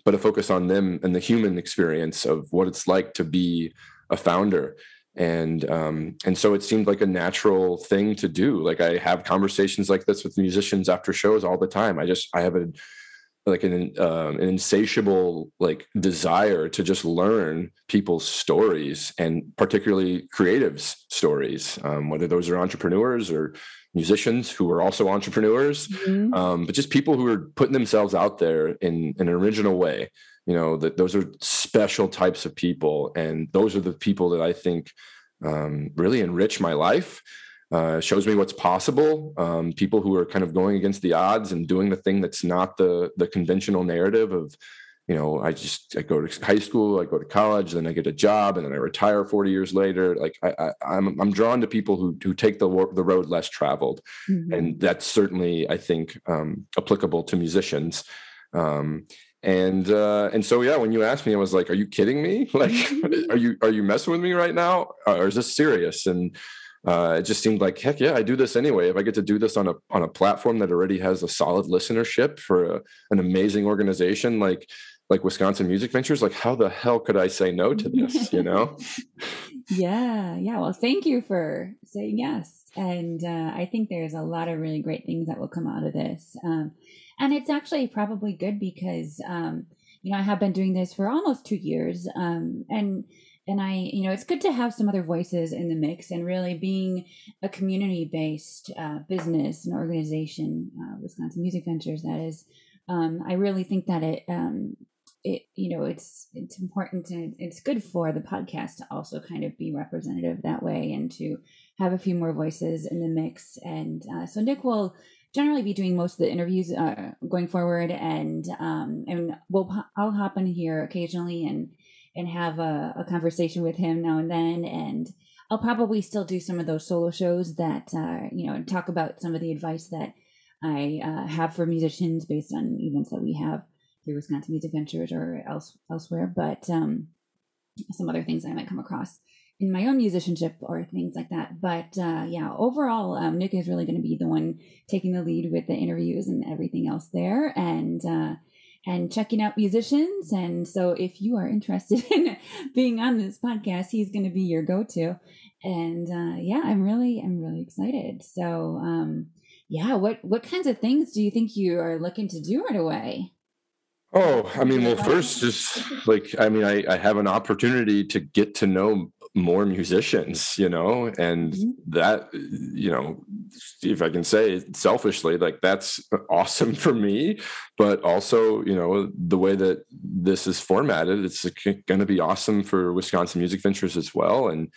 but a focus on them and the human experience of what it's like to be a founder and um, and so it seemed like a natural thing to do. Like i have conversations like this with musicians after shows all the time. I just i have a like an um, an insatiable like desire to just learn people's stories and particularly creatives stories um, whether those are entrepreneurs or musicians who are also entrepreneurs mm-hmm. um, but just people who are putting themselves out there in, in an original way you know that those are special types of people. And those are the people that i think um, really enrich my life. Uh, shows me what's possible. Um, people who are kind of going against the odds and doing the thing that's not the the conventional narrative of you know i just i go to high school i go to college then i get a job and then i retire 40 years later. Like I, I am I'm, I'm drawn to people who who take the the road less traveled. Mm-hmm. and that's certainly i think um, applicable to musicians. Um, and uh and so yeah when you asked me i was like are you kidding me? Like are you are you messing with me right now? Or is this serious? And uh it just seemed like heck yeah i do this anyway. If i get to do this on a on a platform that already has a solid listenership for a, an amazing organization like like wisconsin music ventures like how the hell could i say no to this? You know? Yeah yeah. Well thank you for saying yes. And uh, i think there's a lot of really great things that will come out of this. Um, and it's actually probably good because um, you know I have been doing this for almost two years, um, and and I, you know, it's good to have some other voices in the mix and really being a community based uh, business and organization, uh, Wisconsin Music Ventures, that is. Um, I really think that it, um, it, you know, it's it's important and it's good for the podcast to also kind of be representative that way and to have a few more voices in the mix. And uh, so Nick will generally be doing most of the interviews uh, going forward, and um, and we'll I'll hop in here occasionally and and have a, a, conversation with him now and then. And I'll probably still do some of those solo shows that, uh, you know, and talk about some of the advice that I uh, have for musicians based on events that we have through Wisconsin Music Ventures or else, elsewhere. But um, some other things I might come across in my own musicianship or things like that. But uh, yeah, overall, um, Nick is really going to be the one taking the lead with the interviews and everything else there. And uh, and checking out musicians. And so if you are interested in being on this podcast, he's going to be your go-to. And uh, yeah, I'm really, I'm really excited. So um, yeah, what what kinds of things do you think you are looking to do right away? Oh, I mean, well, first, just like I mean, I, I have an opportunity to get to know more musicians, you know, and mm-hmm. that, you know, if I can say selfishly, like that's awesome for me. But also, you know, the way that this is formatted, it's going to be awesome for Wisconsin Music Ventures as well. And,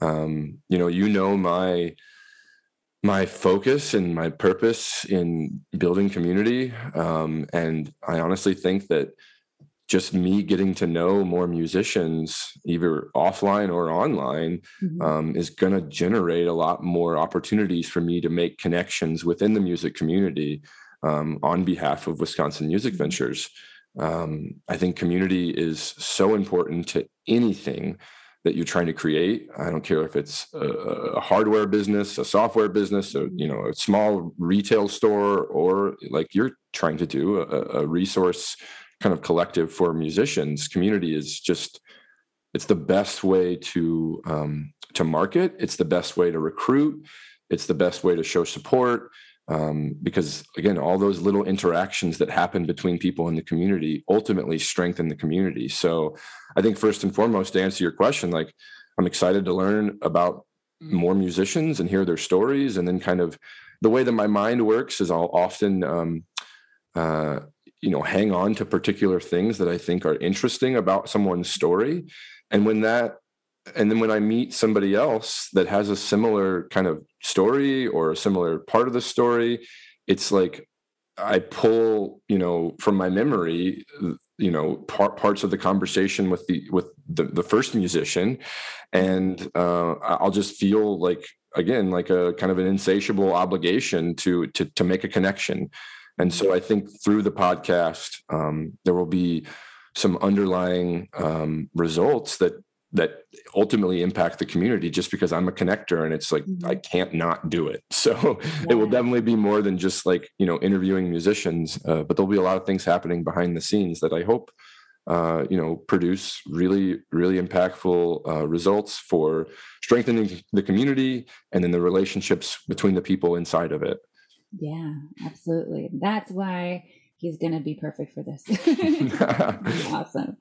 um, you know, you know, my, my focus and my purpose in building community. Um, and I honestly think that just me getting to know more musicians, either offline or online, mm-hmm. um, is going to generate a lot more opportunities for me to make connections within the music community um, on behalf of Wisconsin Music mm-hmm. Ventures. Um, I think community is so important to anything that you're trying to create. I don't care if it's a, a hardware business, a software business, or you know, a small retail store, or like you're trying to do a, a resource kind of collective for musicians community is just it's the best way to um, to market. It's the best way to recruit. It's the best way to show support um, because again all those little interactions that happen between people in the community ultimately strengthen the community. So i think first and foremost to answer your question like i'm excited to learn about more musicians and hear their stories and then kind of the way that my mind works is i'll often um, uh, you know hang on to particular things that i think are interesting about someone's story. And when that and then when i meet somebody else that has a similar kind of story or a similar part of the story it's like i pull you know from my memory you know part, parts of the conversation with the with the, the first musician. And uh, i'll just feel like again like a kind of an insatiable obligation to to to make a connection and so I think through the podcast, um, there will be some underlying um, results that that ultimately impact the community just because I'm a connector and it's like mm-hmm. I can't not do it. So yeah. it will definitely be more than just like, you know, interviewing musicians, uh, but there'll be a lot of things happening behind the scenes that I hope uh, you know, produce really, really impactful uh, results for strengthening the community and then the relationships between the people inside of it. Yeah, absolutely. That's why he's going to be perfect for this. awesome.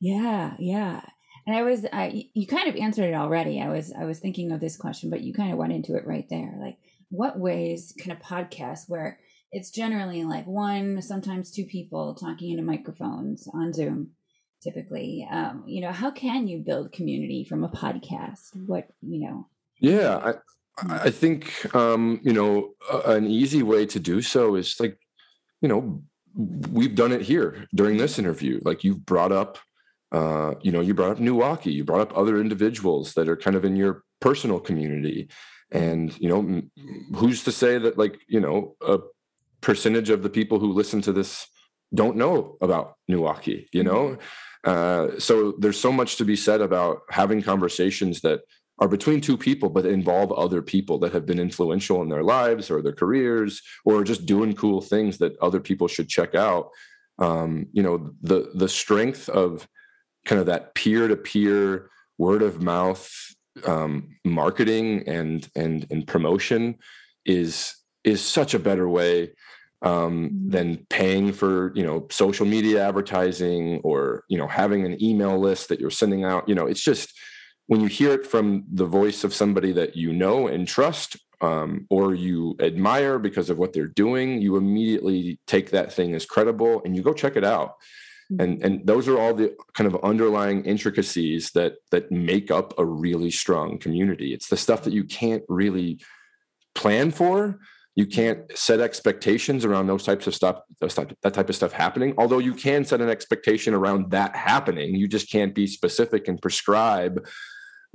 Yeah, yeah. And I was, I, you kind of answered it already. I was, I was thinking of this question, but you kind of went into it right there. Like, what ways can a podcast where it's generally like one, sometimes two people talking into microphones on Zoom, typically, um, you know, how can you build community from a podcast? What, you know? Yeah, I, I think um, you know an easy way to do so is like you know we've done it here during this interview. Like you've brought up, uh, you know, you brought up Milwaukee, you brought up other individuals that are kind of in your personal community, and you know, who's to say that like you know a percentage of the people who listen to this don't know about Milwaukee, you know. Uh, so there's so much to be said about having conversations that are between two people but involve other people that have been influential in their lives or their careers or just doing cool things that other people should check out um, you know the the strength of kind of that peer-to-peer word of mouth um, marketing and and and promotion is is such a better way um, Mhm. than paying for you know social media advertising or you know having an email list that you're sending out you know it's just when you hear it from the voice of somebody that you know and trust um, or you admire because of what they're doing you immediately take that thing as credible and you go check it out. And and those are all the kind of underlying intricacies that that make up a really strong community. It's the stuff that you can't really plan for. You can't set expectations around those types of stuff those type, that type of stuff happening although you can set an expectation around that happening. You just can't be specific and prescribe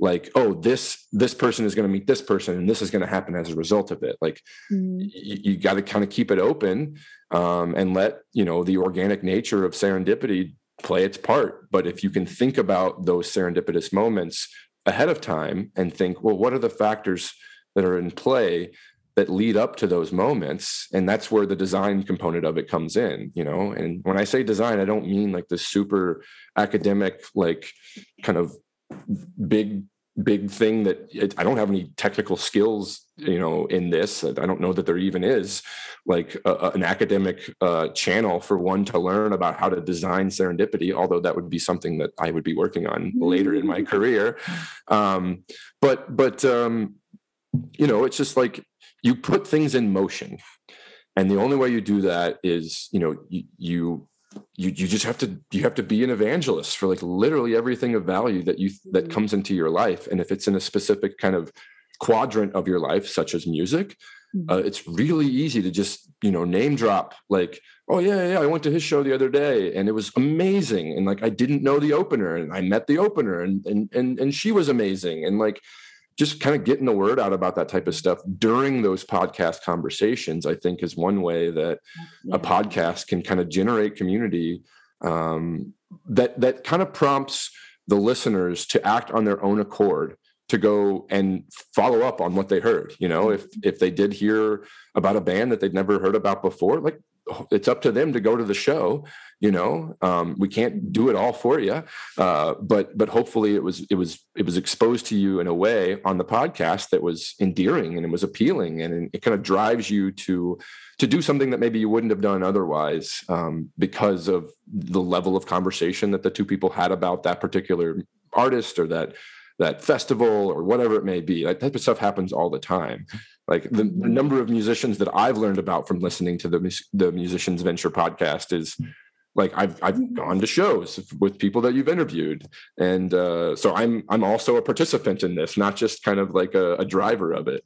like oh this this person is going to meet this person and this is going to happen as a result of it. Like Mhm. you, you got to kind of keep it open um, and let you know the organic nature of serendipity play its part. But if you can think about those serendipitous moments ahead of time and think well what are the factors that are in play that lead up to those moments? And that's where the design component of it comes in you know? And when i say design i don't mean like the super academic like kind of big big thing that it, i don't have any technical skills you know in this i don't know that there even is like a, an academic uh, channel for one to learn about how to design serendipity although that would be something that i would be working on later in my career. Um, but but um, you know it's just like you put things in motion. And the only way you do that is you know you you you, you just have to you have to be an evangelist for like literally everything of value that you that Mhm. comes into your life. And if it's in a specific kind of quadrant of your life such as music uh, it's really easy to just you know name drop like oh yeah yeah i went to his show the other day and it was amazing. And like i didn't know the opener and i met the opener and and and, and she was amazing. And like just kind of getting the word out about that type of stuff during those podcast conversations i think is one way that Yeah. a podcast can kind of generate community um, that that kind of prompts the listeners to act on their own accord to go and follow up on what they heard you know if if they did hear about a band that they'd never heard about before like it's up to them to go to the show you know? Um, we can't do it all for you uh, but but hopefully it was it was it was exposed to you in a way on the podcast that was endearing and it was appealing and it kind of drives you to to do something that maybe you wouldn't have done otherwise um, because of the level of conversation that the two people had about that particular artist or that that festival or whatever it may be that type of stuff happens all the time like the, the number of musicians that i've learned about from listening to the the musicians venture podcast is like I've I've gone to shows with people that you've interviewed, and uh, so I'm I'm also a participant in this, not just kind of like a, a driver of it.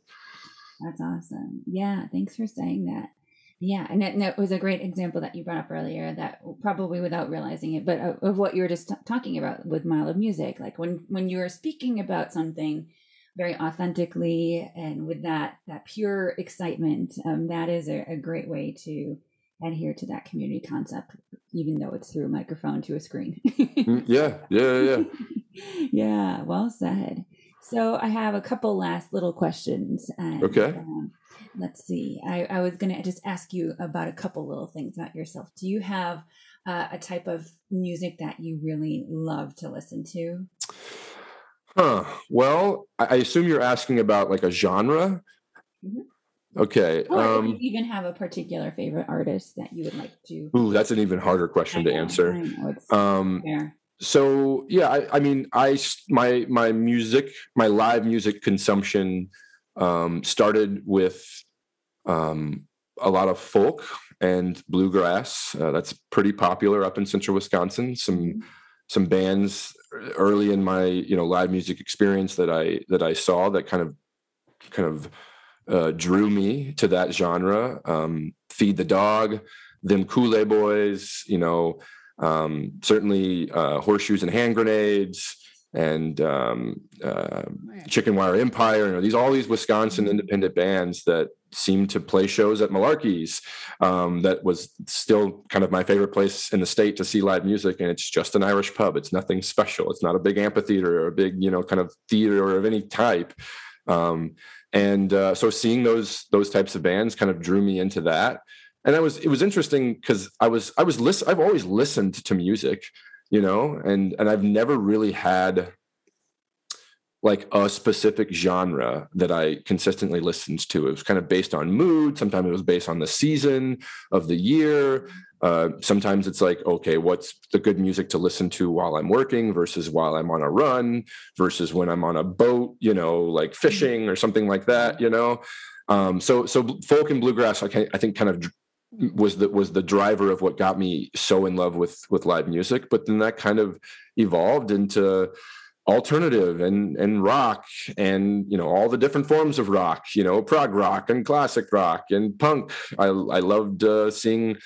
That's awesome. Yeah, thanks for saying that. Yeah, and it, and it was a great example that you brought up earlier. That probably without realizing it, but of, of what you were just t- talking about with Mile of Music, like when when you are speaking about something very authentically and with that that pure excitement, um, that is a, a great way to adhere to that community concept, even though it's through a microphone to a screen. Mm, Yeah, yeah, yeah. yeah, well said. So I have a couple last little questions. And, Okay. Um, let's see. I, I was going to just ask you about a couple little things about yourself. Do you have uh, a type of music that you really love to listen to? Huh. Well, I, I assume you're asking about like a genre. Mhm. Okay. Or Um, you even have a particular favorite artist that you would like to ooh, that's an even harder question to know, answer. Know, Um. So yeah I, I mean I my my music my live music consumption um started with um a lot of folk and bluegrass uh, that's pretty popular up in central wisconsin. Some some bands early in my you know live music experience that i that i saw that kind of kind of uh, drew me to that genre um feed the dog them Coulee boys you know um, certainly uh, horseshoes and hand grenades and um, uh, chicken wire empire you know these all these wisconsin independent bands that seemed to play shows at malarkey's um, that was still kind of my favorite place in the state to see live music and it's just an irish pub. It's nothing special. It's not a big amphitheater or a big you know kind of theater of any type. Um, and uh, so seeing those those types of bands kind of drew me into that and I was it was interesting because I was I was listen I've always listened to music, you know, and and I've never really had like a specific genre that I consistently listened to. It was kind of based on mood. Sometimes it was based on the season of the year. Uh, sometimes it's like, okay, what's the good music to listen to while I'm working versus while I'm on a run versus when I'm on a boat, you know, like mm-hmm. fishing or something like that, you know. Um, so so folk and bluegrass, I, I think, kind of was the was the driver of what got me so in love with with live music. But then that kind of evolved into alternative and and rock and you know all the different forms of rock you know prog rock and classic rock and punk i i loved uh, seeing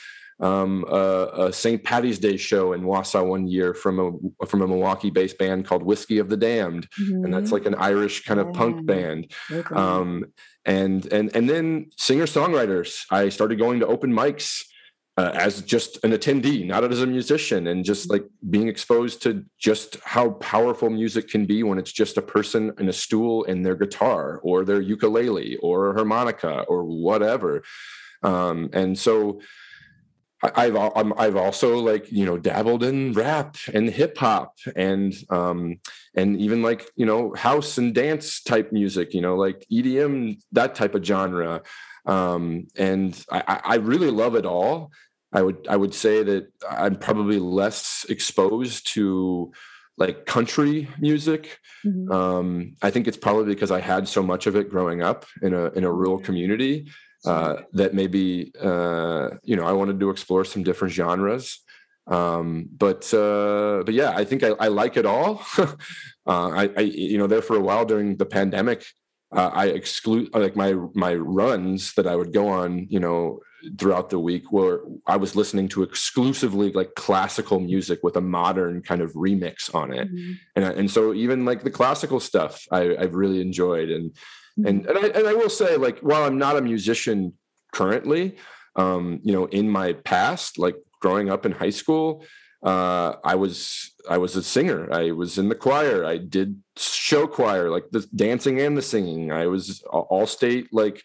um, a, a St. Patty's Day show in Wausau one year from a from a Milwaukee-based band called Whiskey of the Damned, mm-hmm. and that's mm-hmm. like an Irish kind of yeah. punk band. Okay. Um, and and and then singer songwriters. I started going to open mics uh, as just an attendee, not as a musician, and just like being exposed to just how powerful music can be when it's just a person in a stool and their guitar or their ukulele or harmonica or whatever. Um, and so I've I've also like you know dabbled in rap and hip hop and um and even like you know house and dance type music you know like EDM that type of genre um and I, I really love it all I would I would say that I'm probably less exposed to like country music. Mm-hmm. Um, I think it's probably because I had so much of it growing up in a in a rural community uh, that maybe uh, you know I wanted to explore some different genres. Um, but uh, but yeah, I think I, I like it all. Uh, I, I, you know there for a while during the pandemic, uh, I exclude like my my runs that I would go on. You know throughout the week where I was listening to exclusively like classical music with a modern kind of remix on it. Mm-hmm. And, and so even like the classical stuff I, I've really enjoyed. And. And, and I, and I will say like, while I'm not a musician currently, um, you know, in my past, like growing up in high school, uh, I was I was a singer. I was in the choir. I did show choir, like the dancing and the singing. I was all state like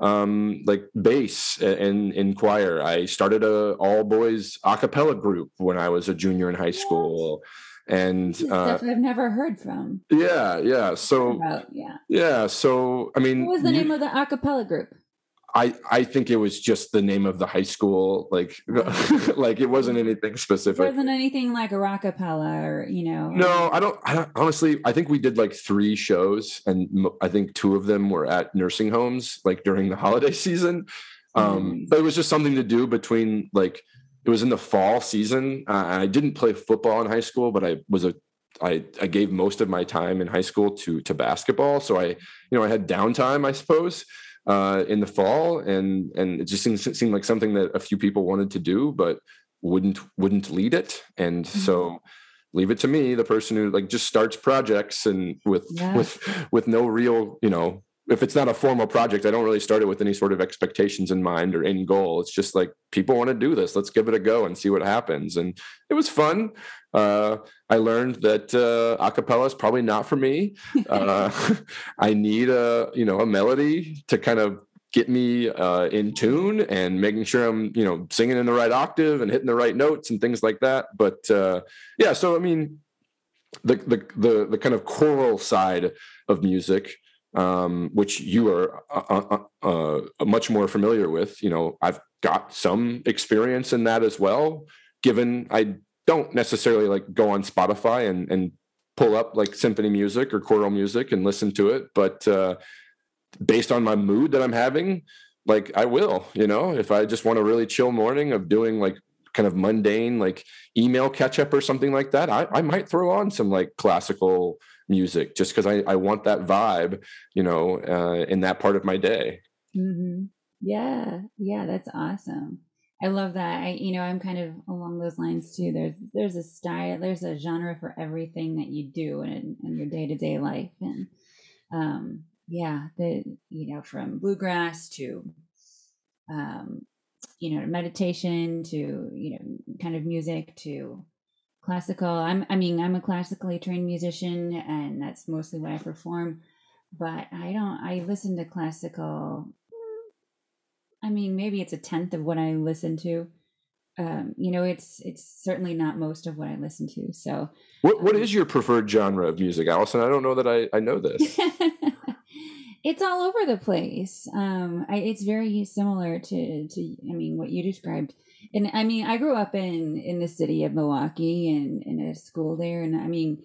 um, like bass and in choir. I started a all boys a cappella group when I was a junior in high school. And uh, I've never heard from. Yeah, yeah. So About, yeah, yeah. So I mean, what was the you, name of the a cappella group? I I think it was just the name of the high school, like like it wasn't anything specific. It wasn't anything like a rockapella or you know. No, I don't. I don't, honestly. I think we did like three shows, and I think two of them were at nursing homes, like during the holiday season. Um, But it was just something to do between like it was in the fall season. Uh, I didn't play football in high school, but I was a I, I gave most of my time in high school to to basketball. So I, you know, I had downtime, I suppose uh, in the fall, and and it just seemed, seemed like something that a few people wanted to do, but wouldn't wouldn't lead it. And mm-hmm. so leave it to me, the person who like just starts projects and with yeah. with with no real, you know, if it's not a formal project, I don't really start it with any sort of expectations in mind or end goal. It's just like people want to do this. Let's give it a go and see what happens. And it was fun. Uh, I learned that uh, acapella is probably not for me. Uh, I need a you know a melody to kind of get me uh, in tune and making sure I'm you know singing in the right octave and hitting the right notes and things like that. But uh, yeah, so I mean, the the the the kind of choral side of music um, which you are uh, uh, uh, much more familiar with. You know, I've got some experience in that as well. Given I don't necessarily like go on Spotify and and pull up like symphony music or choral music and listen to it, but uh, based on my mood that I'm having, like I will. You know, if I just want a really chill morning of doing like kind of mundane like email catch up or something like that, I, I might throw on some like classical music just because I, I want that vibe, you know, uh, in that part of my day. Mm-hmm. Yeah. Yeah. That's awesome. I love that. I, you know, I'm kind of along those lines too. There's, there's a style, there's a genre for everything that you do in, in your day to day life. And, um, yeah, the, you know, from bluegrass to, um, you know, meditation to, you know, kind of music to, classical. I'm I mean, I'm a classically trained musician and that's mostly what I perform, but I don't I listen to classical I mean, maybe it's a tenth of what I listen to um, you know, it's it's certainly not most of what I listen to. So, what what um, is your preferred genre of music, Allison? I don't know that I I know this. it's all over the place. Um, I, it's very similar to to I mean what you described. And I mean, I grew up in in the city of Milwaukee and in a school there, and I mean,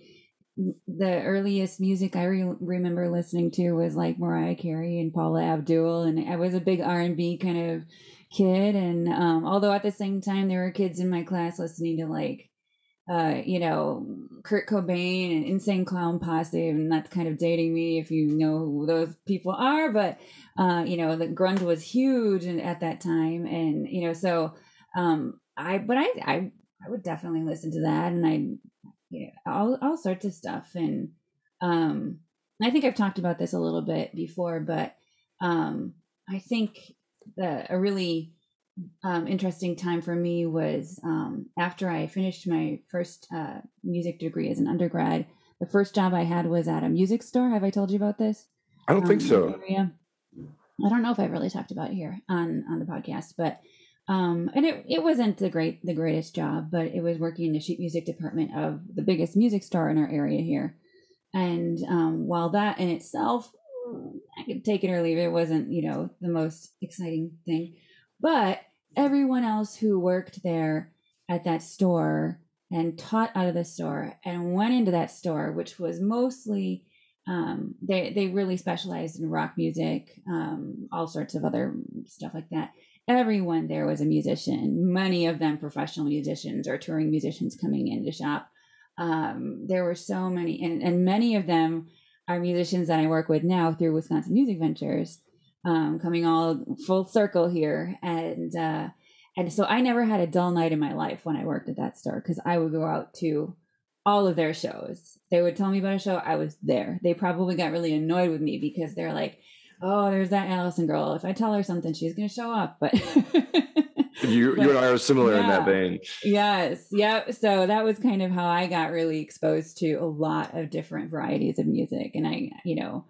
the earliest music I re- remember listening to was like Mariah Carey and Paula Abdul, and I was a big R and B kind of kid and um, although at the same time there were kids in my class listening to like uh, you know kurt cobain and insane clown posse and that's kind of dating me if you know who those people are but uh, you know the grunge was huge at that time and you know so um, i but I, I i would definitely listen to that and i yeah all, all sorts of stuff and um i think i've talked about this a little bit before but um i think the, a really um, interesting time for me was um, after I finished my first uh, music degree as an undergrad. The first job I had was at a music store. Have I told you about this? I don't um, think so. Area. I don't know if I've really talked about it here on on the podcast, but um, and it, it wasn't the great the greatest job, but it was working in the sheet music department of the biggest music store in our area here. And um, while that in itself I could take it or leave it. It wasn't, you know, the most exciting thing. But everyone else who worked there at that store and taught out of the store and went into that store, which was mostly um, they they really specialized in rock music, um, all sorts of other stuff like that. Everyone there was a musician. Many of them professional musicians or touring musicians coming in to shop. Um, there were so many, and, and many of them are musicians that I work with now through Wisconsin Music Ventures, um, coming all full circle here. And uh, and so I never had a dull night in my life when I worked at that store because I would go out to all of their shows. They would tell me about a show, I was there. They probably got really annoyed with me because they're like, "Oh, there's that Allison girl. If I tell her something, she's going to show up." But you but, you and I are similar yeah, in that vein. Yes. Yep. So that was kind of how I got really exposed to a lot of different varieties of music. And I, you know,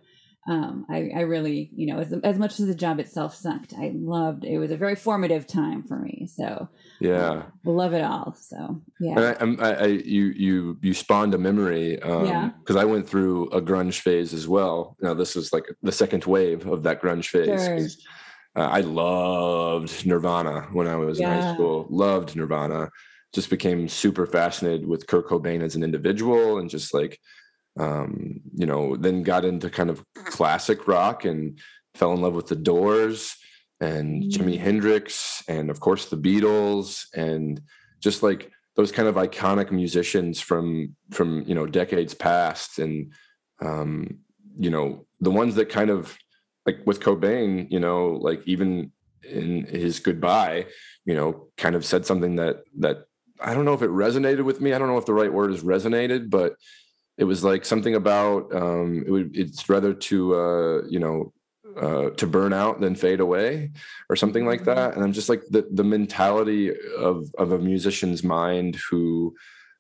um, I, I really, you know, as, as much as the job itself sucked, I loved it. was a very formative time for me. So yeah, um, love it all. So yeah, I, I, I, you you you spawned a memory. Um, yeah, because I went through a grunge phase as well. Now this was like the second wave of that grunge phase. Sure uh, I loved Nirvana when I was yeah. in high school. Loved Nirvana. Just became super fascinated with Kurt Cobain as an individual and just like, um, you know, then got into kind of classic rock and fell in love with the Doors and mm. Jimi Hendrix and of course the Beatles and just like those kind of iconic musicians from from you know decades past and um, you know the ones that kind of like with Cobain, you know, like even in his goodbye, you know, kind of said something that that I don't know if it resonated with me. I don't know if the right word is resonated, but it was like something about um, it would it's rather to uh, you know uh, to burn out than fade away or something like mm-hmm. that. And I'm just like the the mentality of of a musician's mind who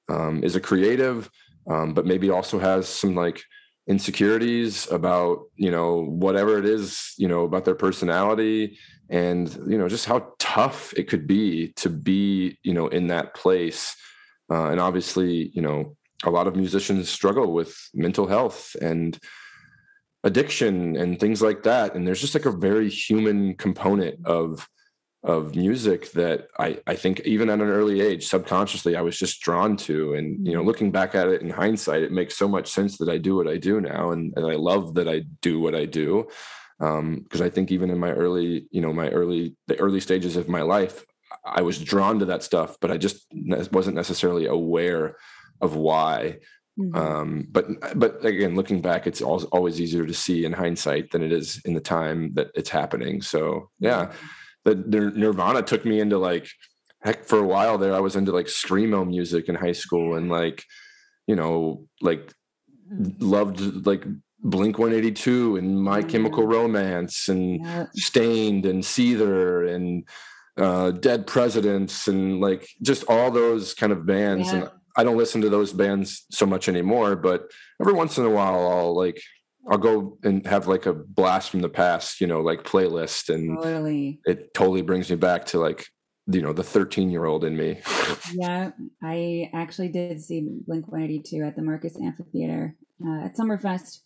um, is a creative, um, but maybe also has some like insecurities about you know whatever it is you know about their personality and you know just how tough it could be to be you know in that place uh, and obviously you know a lot of musicians struggle with mental health and addiction and things like that. And there's just like a very human component of of music that I, I think even at an early age subconsciously i was just drawn to. And you know mm-hmm. looking back at it in hindsight it makes so much sense that i do what i do now. And, and i love that i do what i do because um, i think even in my early you know my early the early stages of my life i was drawn to that stuff but i just wasn't necessarily aware of why mm-hmm. um, but but again looking back it's always easier to see in hindsight than it is in the time that it's happening so yeah mm-hmm the, Nirvana took me into like heck for a while there. I was into like screamo music in high school and like you know like loved like Blink 182 and My Chemical Romance and yeah. Staind and Seether and uh, Dead Presidents and like just all those kind of bands. Yeah. And I don't listen to those bands so much anymore, but every once in a while I'll like I'll go and have like a blast from the past, you know, like playlist, and totally. it totally brings me back to like you know the 13 year old in me. Yeah i actually did see blink 182 at the marcus amphitheater uh, at summerfest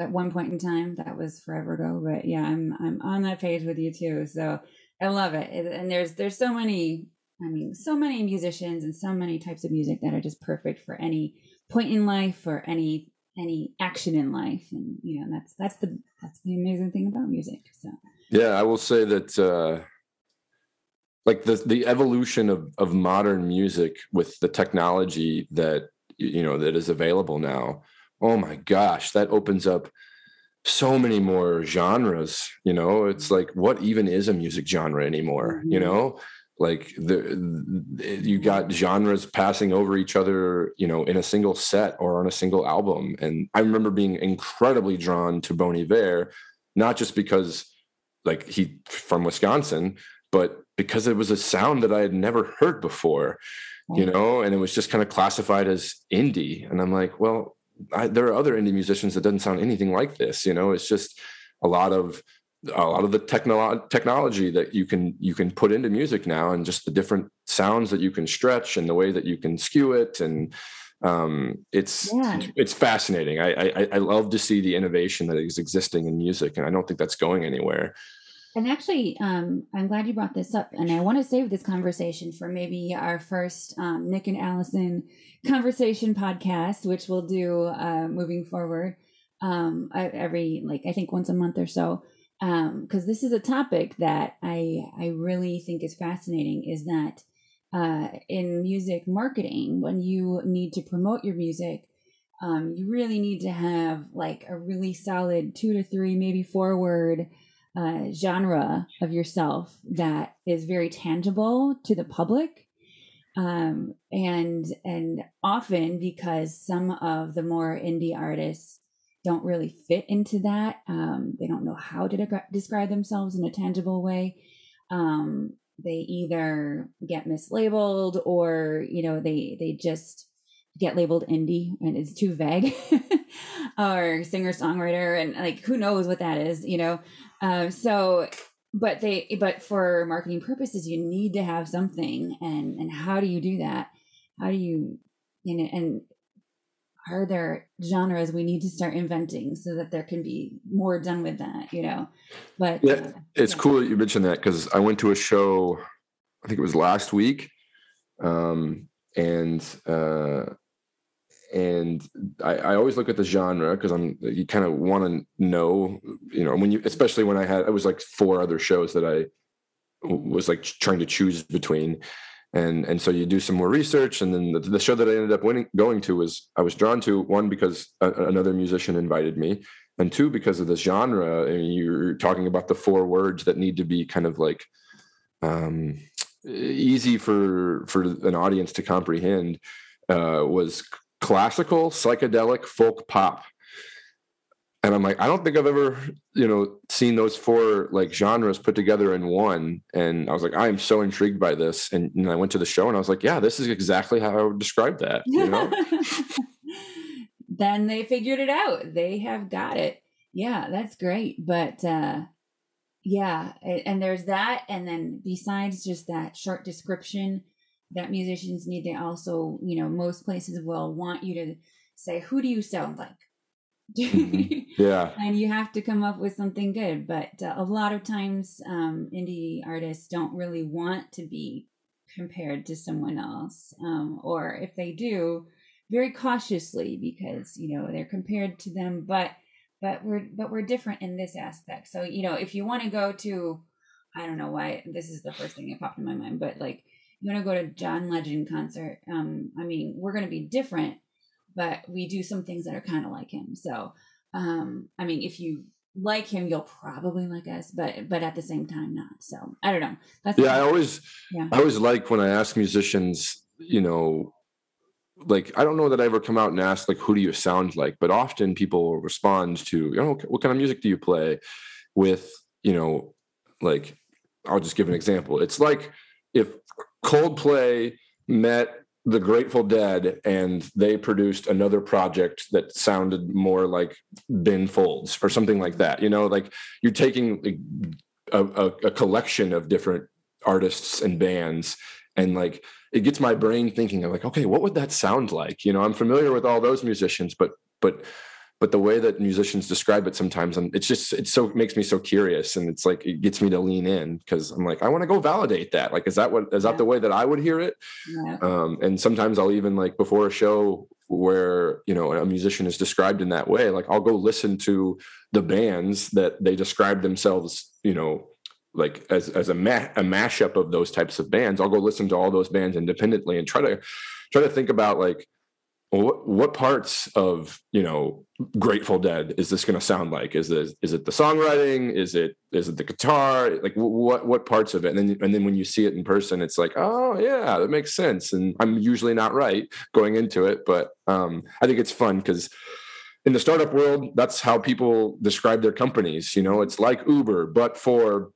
at one point in time. That was forever ago but yeah i'm i'm on that page with you too so i love it. And there's there's so many i mean so many musicians and so many types of music that are just perfect for any point in life or any any action in life. And you know that's that's the that's the amazing thing about music. So. Yeah i will say that uh like the the evolution of of modern music with the technology that you know that is available now oh my gosh that opens up so many more genres you know? It's like what even is a music genre anymore mm-hmm. you know like the, you got genres passing over each other you know in a single set or on a single album. And i remember being incredibly drawn to bon iver not just because like he from wisconsin but because it was a sound that i had never heard before you know? And it was just kind of classified as indie. And i'm like well I, there are other indie musicians that doesn't sound anything like this you know? It's just a lot of a lot of the technolo- technology that you can you can put into music now and just the different sounds that you can stretch and the way that you can skew it and um, it's yeah. it's fascinating. I, I i love to see the innovation that is existing in music and i don't think that's going anywhere. And actually um, i'm glad you brought this up and i want to save this conversation for maybe our first um, nick and allison conversation podcast which we'll do uh, moving forward um, every like i think once a month or so because um, this is a topic that I I really think is fascinating. Is that uh, in music marketing, when you need to promote your music, um, you really need to have like a really solid two to three, maybe four word uh, genre of yourself that is very tangible to the public. Um, and and often because some of the more indie artists don't really fit into that. Um, they don't know how to de- describe themselves in a tangible way. Um, they either get mislabeled or you know they they just get labeled indie and it's too vague or singer songwriter and like who knows what that is you know uh, so but they but for marketing purposes you need to have something and and how do you do that how do you know and are there genres we need to start inventing so that there can be more done with that you know but yeah uh, it's yeah. cool that you mentioned that because i went to a show i think it was last week um, and uh, and I, I, always look at the genre because I'm you kind of want to know you know when you especially when I had it was like four other shows that I was like trying to choose between and and so you do some more research and then the, the show that i ended up winning, going to was i was drawn to one because a, another musician invited me and two because of the genre and you're talking about the four words that need to be kind of like um, easy for for an audience to comprehend uh, was classical psychedelic folk pop and I'm like, I don't think I've ever, you know, seen those four like genres put together in one. And I was like, I am so intrigued by this. And, and I went to the show and I was like, yeah, this is exactly how I would describe that. You know? then they figured it out. They have got it. Yeah, that's great. But uh yeah, and there's that. And then besides just that short description that musicians need, they also, you know, most places will want you to say, who do you sound like? Mm-hmm. Yeah. and you have to come up with something good. But uh, a lot of times, um, indie artists don't really want to be compared to someone else. Um, or if they do, very cautiously because, you know, they're compared to them. But but we're but we're different in this aspect. So, you know, if you want to go to I don't know why this is the first thing that popped in my mind, but like you want to go to John Legend concert, um, I mean, we're going to be different but we do some things that are kind of like him. So, um, I mean, if you like him, you'll probably like us, but but at the same time, not. So I don't know. That's yeah. I always, yeah. I always like when I ask musicians, you know, like I don't know that I ever come out and ask like, who do you sound like? But often people respond to, you know, what kind of music do you play? With you know, like I'll just give an example. It's like if Coldplay met the Grateful Dead and they produced another project that sounded more like Ben Folds or something like that. You know, like you're taking a, a, a collection of different artists and bands and like it gets my brain thinking of like okay what would that sound like you know i'm familiar with all those musicians but but but the way that musicians describe it sometimes and it's just it's so it makes me so curious and it's like it gets me to lean in because i'm like i want to go validate that. Like is that what is that the way that i would hear it? Yeah. um, and sometimes i'll even like before a show where you know a musician is described in that way like i'll go listen to the bands that they describe themselves you know like as as a ma- a mashup of those types of bands. I'll go listen to all those bands independently and try to try to think about like what, what parts of you know grateful dead is this going to sound like? Is this is it the songwriting? Is it is it the guitar? Like what what parts of it? And then and then when you see it in person it's like oh yeah that makes sense. And i'm usually not right going into it but um i think it's fun because in the startup world that's how people describe their companies you know? It's like uber but for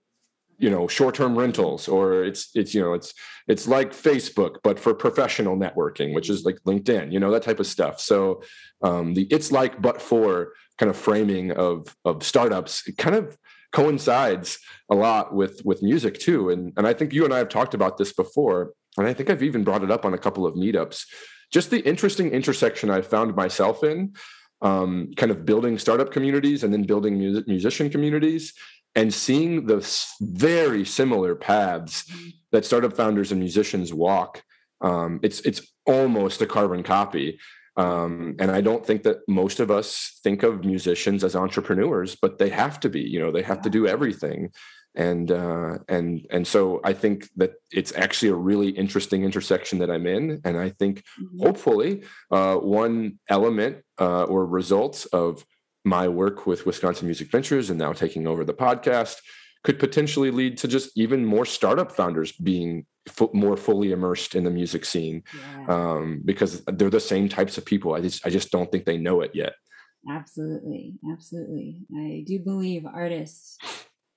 you know short-term rentals or it's it's you know it's it's like facebook but for professional networking which is like linkedin you know that type of stuff. So um, the it's like but for kind of framing of of startups it kind of coincides a lot with with music too. And and i think you and i have talked about this before and i think i've even brought it up on a couple of meetups. Just the interesting intersection i found myself in um, kind of building startup communities and then building music, musician communities and seeing the very similar paths mm-hmm. that startup founders and musicians walk um, it's it's almost a carbon copy um, and i don't think that most of us think of musicians as entrepreneurs but they have to be you know they have to do everything and uh, and and so i think that it's actually a really interesting intersection that i'm in and i think mm-hmm. hopefully uh, one element uh, or results of my work with Wisconsin Music Ventures and now taking over the podcast could potentially lead to just even more startup founders being f- more fully immersed in the music scene yeah. um, because they're the same types of people. I just I just don't think they know it yet. Absolutely, absolutely. I do believe artists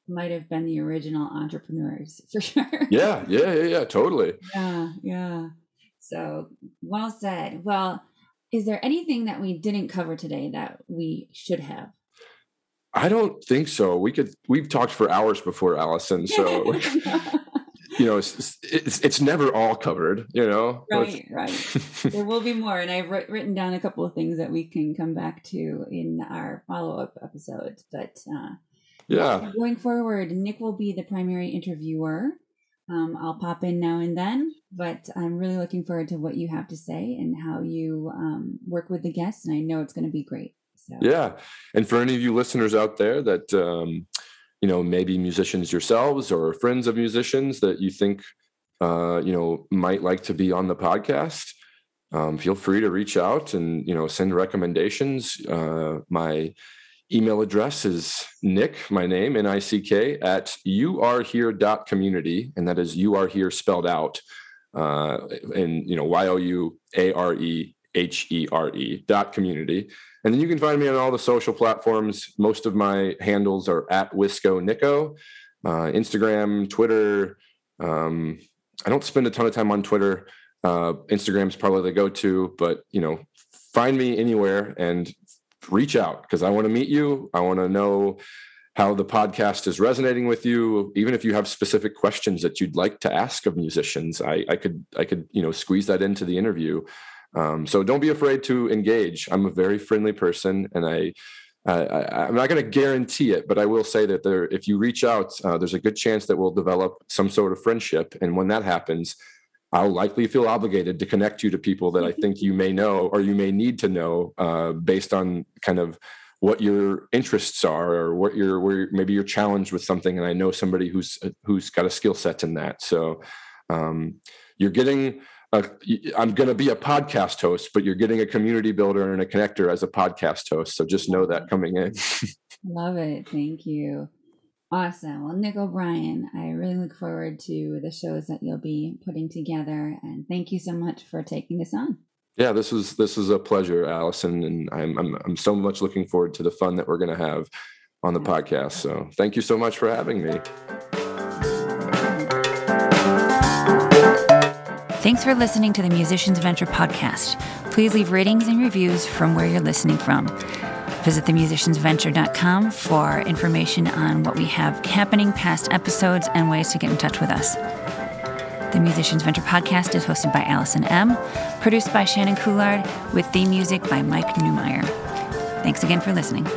might have been the original entrepreneurs for sure. yeah, yeah, yeah, yeah, totally. Yeah, yeah. So well said. Well, is there anything that we didn't cover today that we should have? I don't think so. We could. We've talked for hours before, Allison. So, you know, it's, it's, it's never all covered. You know, right, right. there will be more, and I've written down a couple of things that we can come back to in our follow up episodes. But uh, yeah, going forward, Nick will be the primary interviewer. Um, I'll pop in now and then, but I'm really looking forward to what you have to say and how you um, work with the guests. And I know it's going to be great. So. Yeah. And for any of you listeners out there that, um, you know, maybe musicians yourselves or friends of musicians that you think, uh, you know, might like to be on the podcast, um, feel free to reach out and, you know, send recommendations. Uh, my email address is nick my name n-i-c-k at you are here dot community and that is you are here spelled out uh, you know y-o-u-a-r-e-h-e-r-e dot community. And then you can find me on all the social platforms. Most of my handles are at wisco nico uh, instagram twitter. Um, i don't spend a ton of time on twitter. Uh, instagram's probably the go-to but you know find me anywhere and reach out because I want to meet you. I want to know how the podcast is resonating with you. Even if you have specific questions that you'd like to ask of musicians, I, I could I could you know squeeze that into the interview. Um, so don't be afraid to engage. I'm a very friendly person, and I. I, am not going to guarantee it, but I will say that there, if you reach out, uh, there's a good chance that we'll develop some sort of friendship. And when that happens, I'll likely feel obligated to connect you to people that I think you may know or you may need to know uh, based on kind of what your interests are or what you're where maybe you're challenged with something and I know somebody who's who's got a skill set in that. So um, you're getting i am going to be a podcast host, but you're getting a community builder and a connector as a podcast host. So just know that coming in. Love it. Thank you. Awesome. Well, Nick O'Brien, I really look forward to the shows that you'll be putting together. And thank you so much for taking this on. Yeah, this was this is a pleasure, Allison, and I'm I'm I'm so much looking forward to the fun that we're going to have on the podcast. So, thank you so much for having me. Thanks for listening to the Musicians Venture podcast. Please leave ratings and reviews from where you're listening from. Visit themusiciansventure.com for information on what we have happening, past episodes, and ways to get in touch with us. The Musicians Venture podcast is hosted by Allison Emm, produced by Shannon Coulard, with theme music by Mike Newmeyer. Thanks again for listening.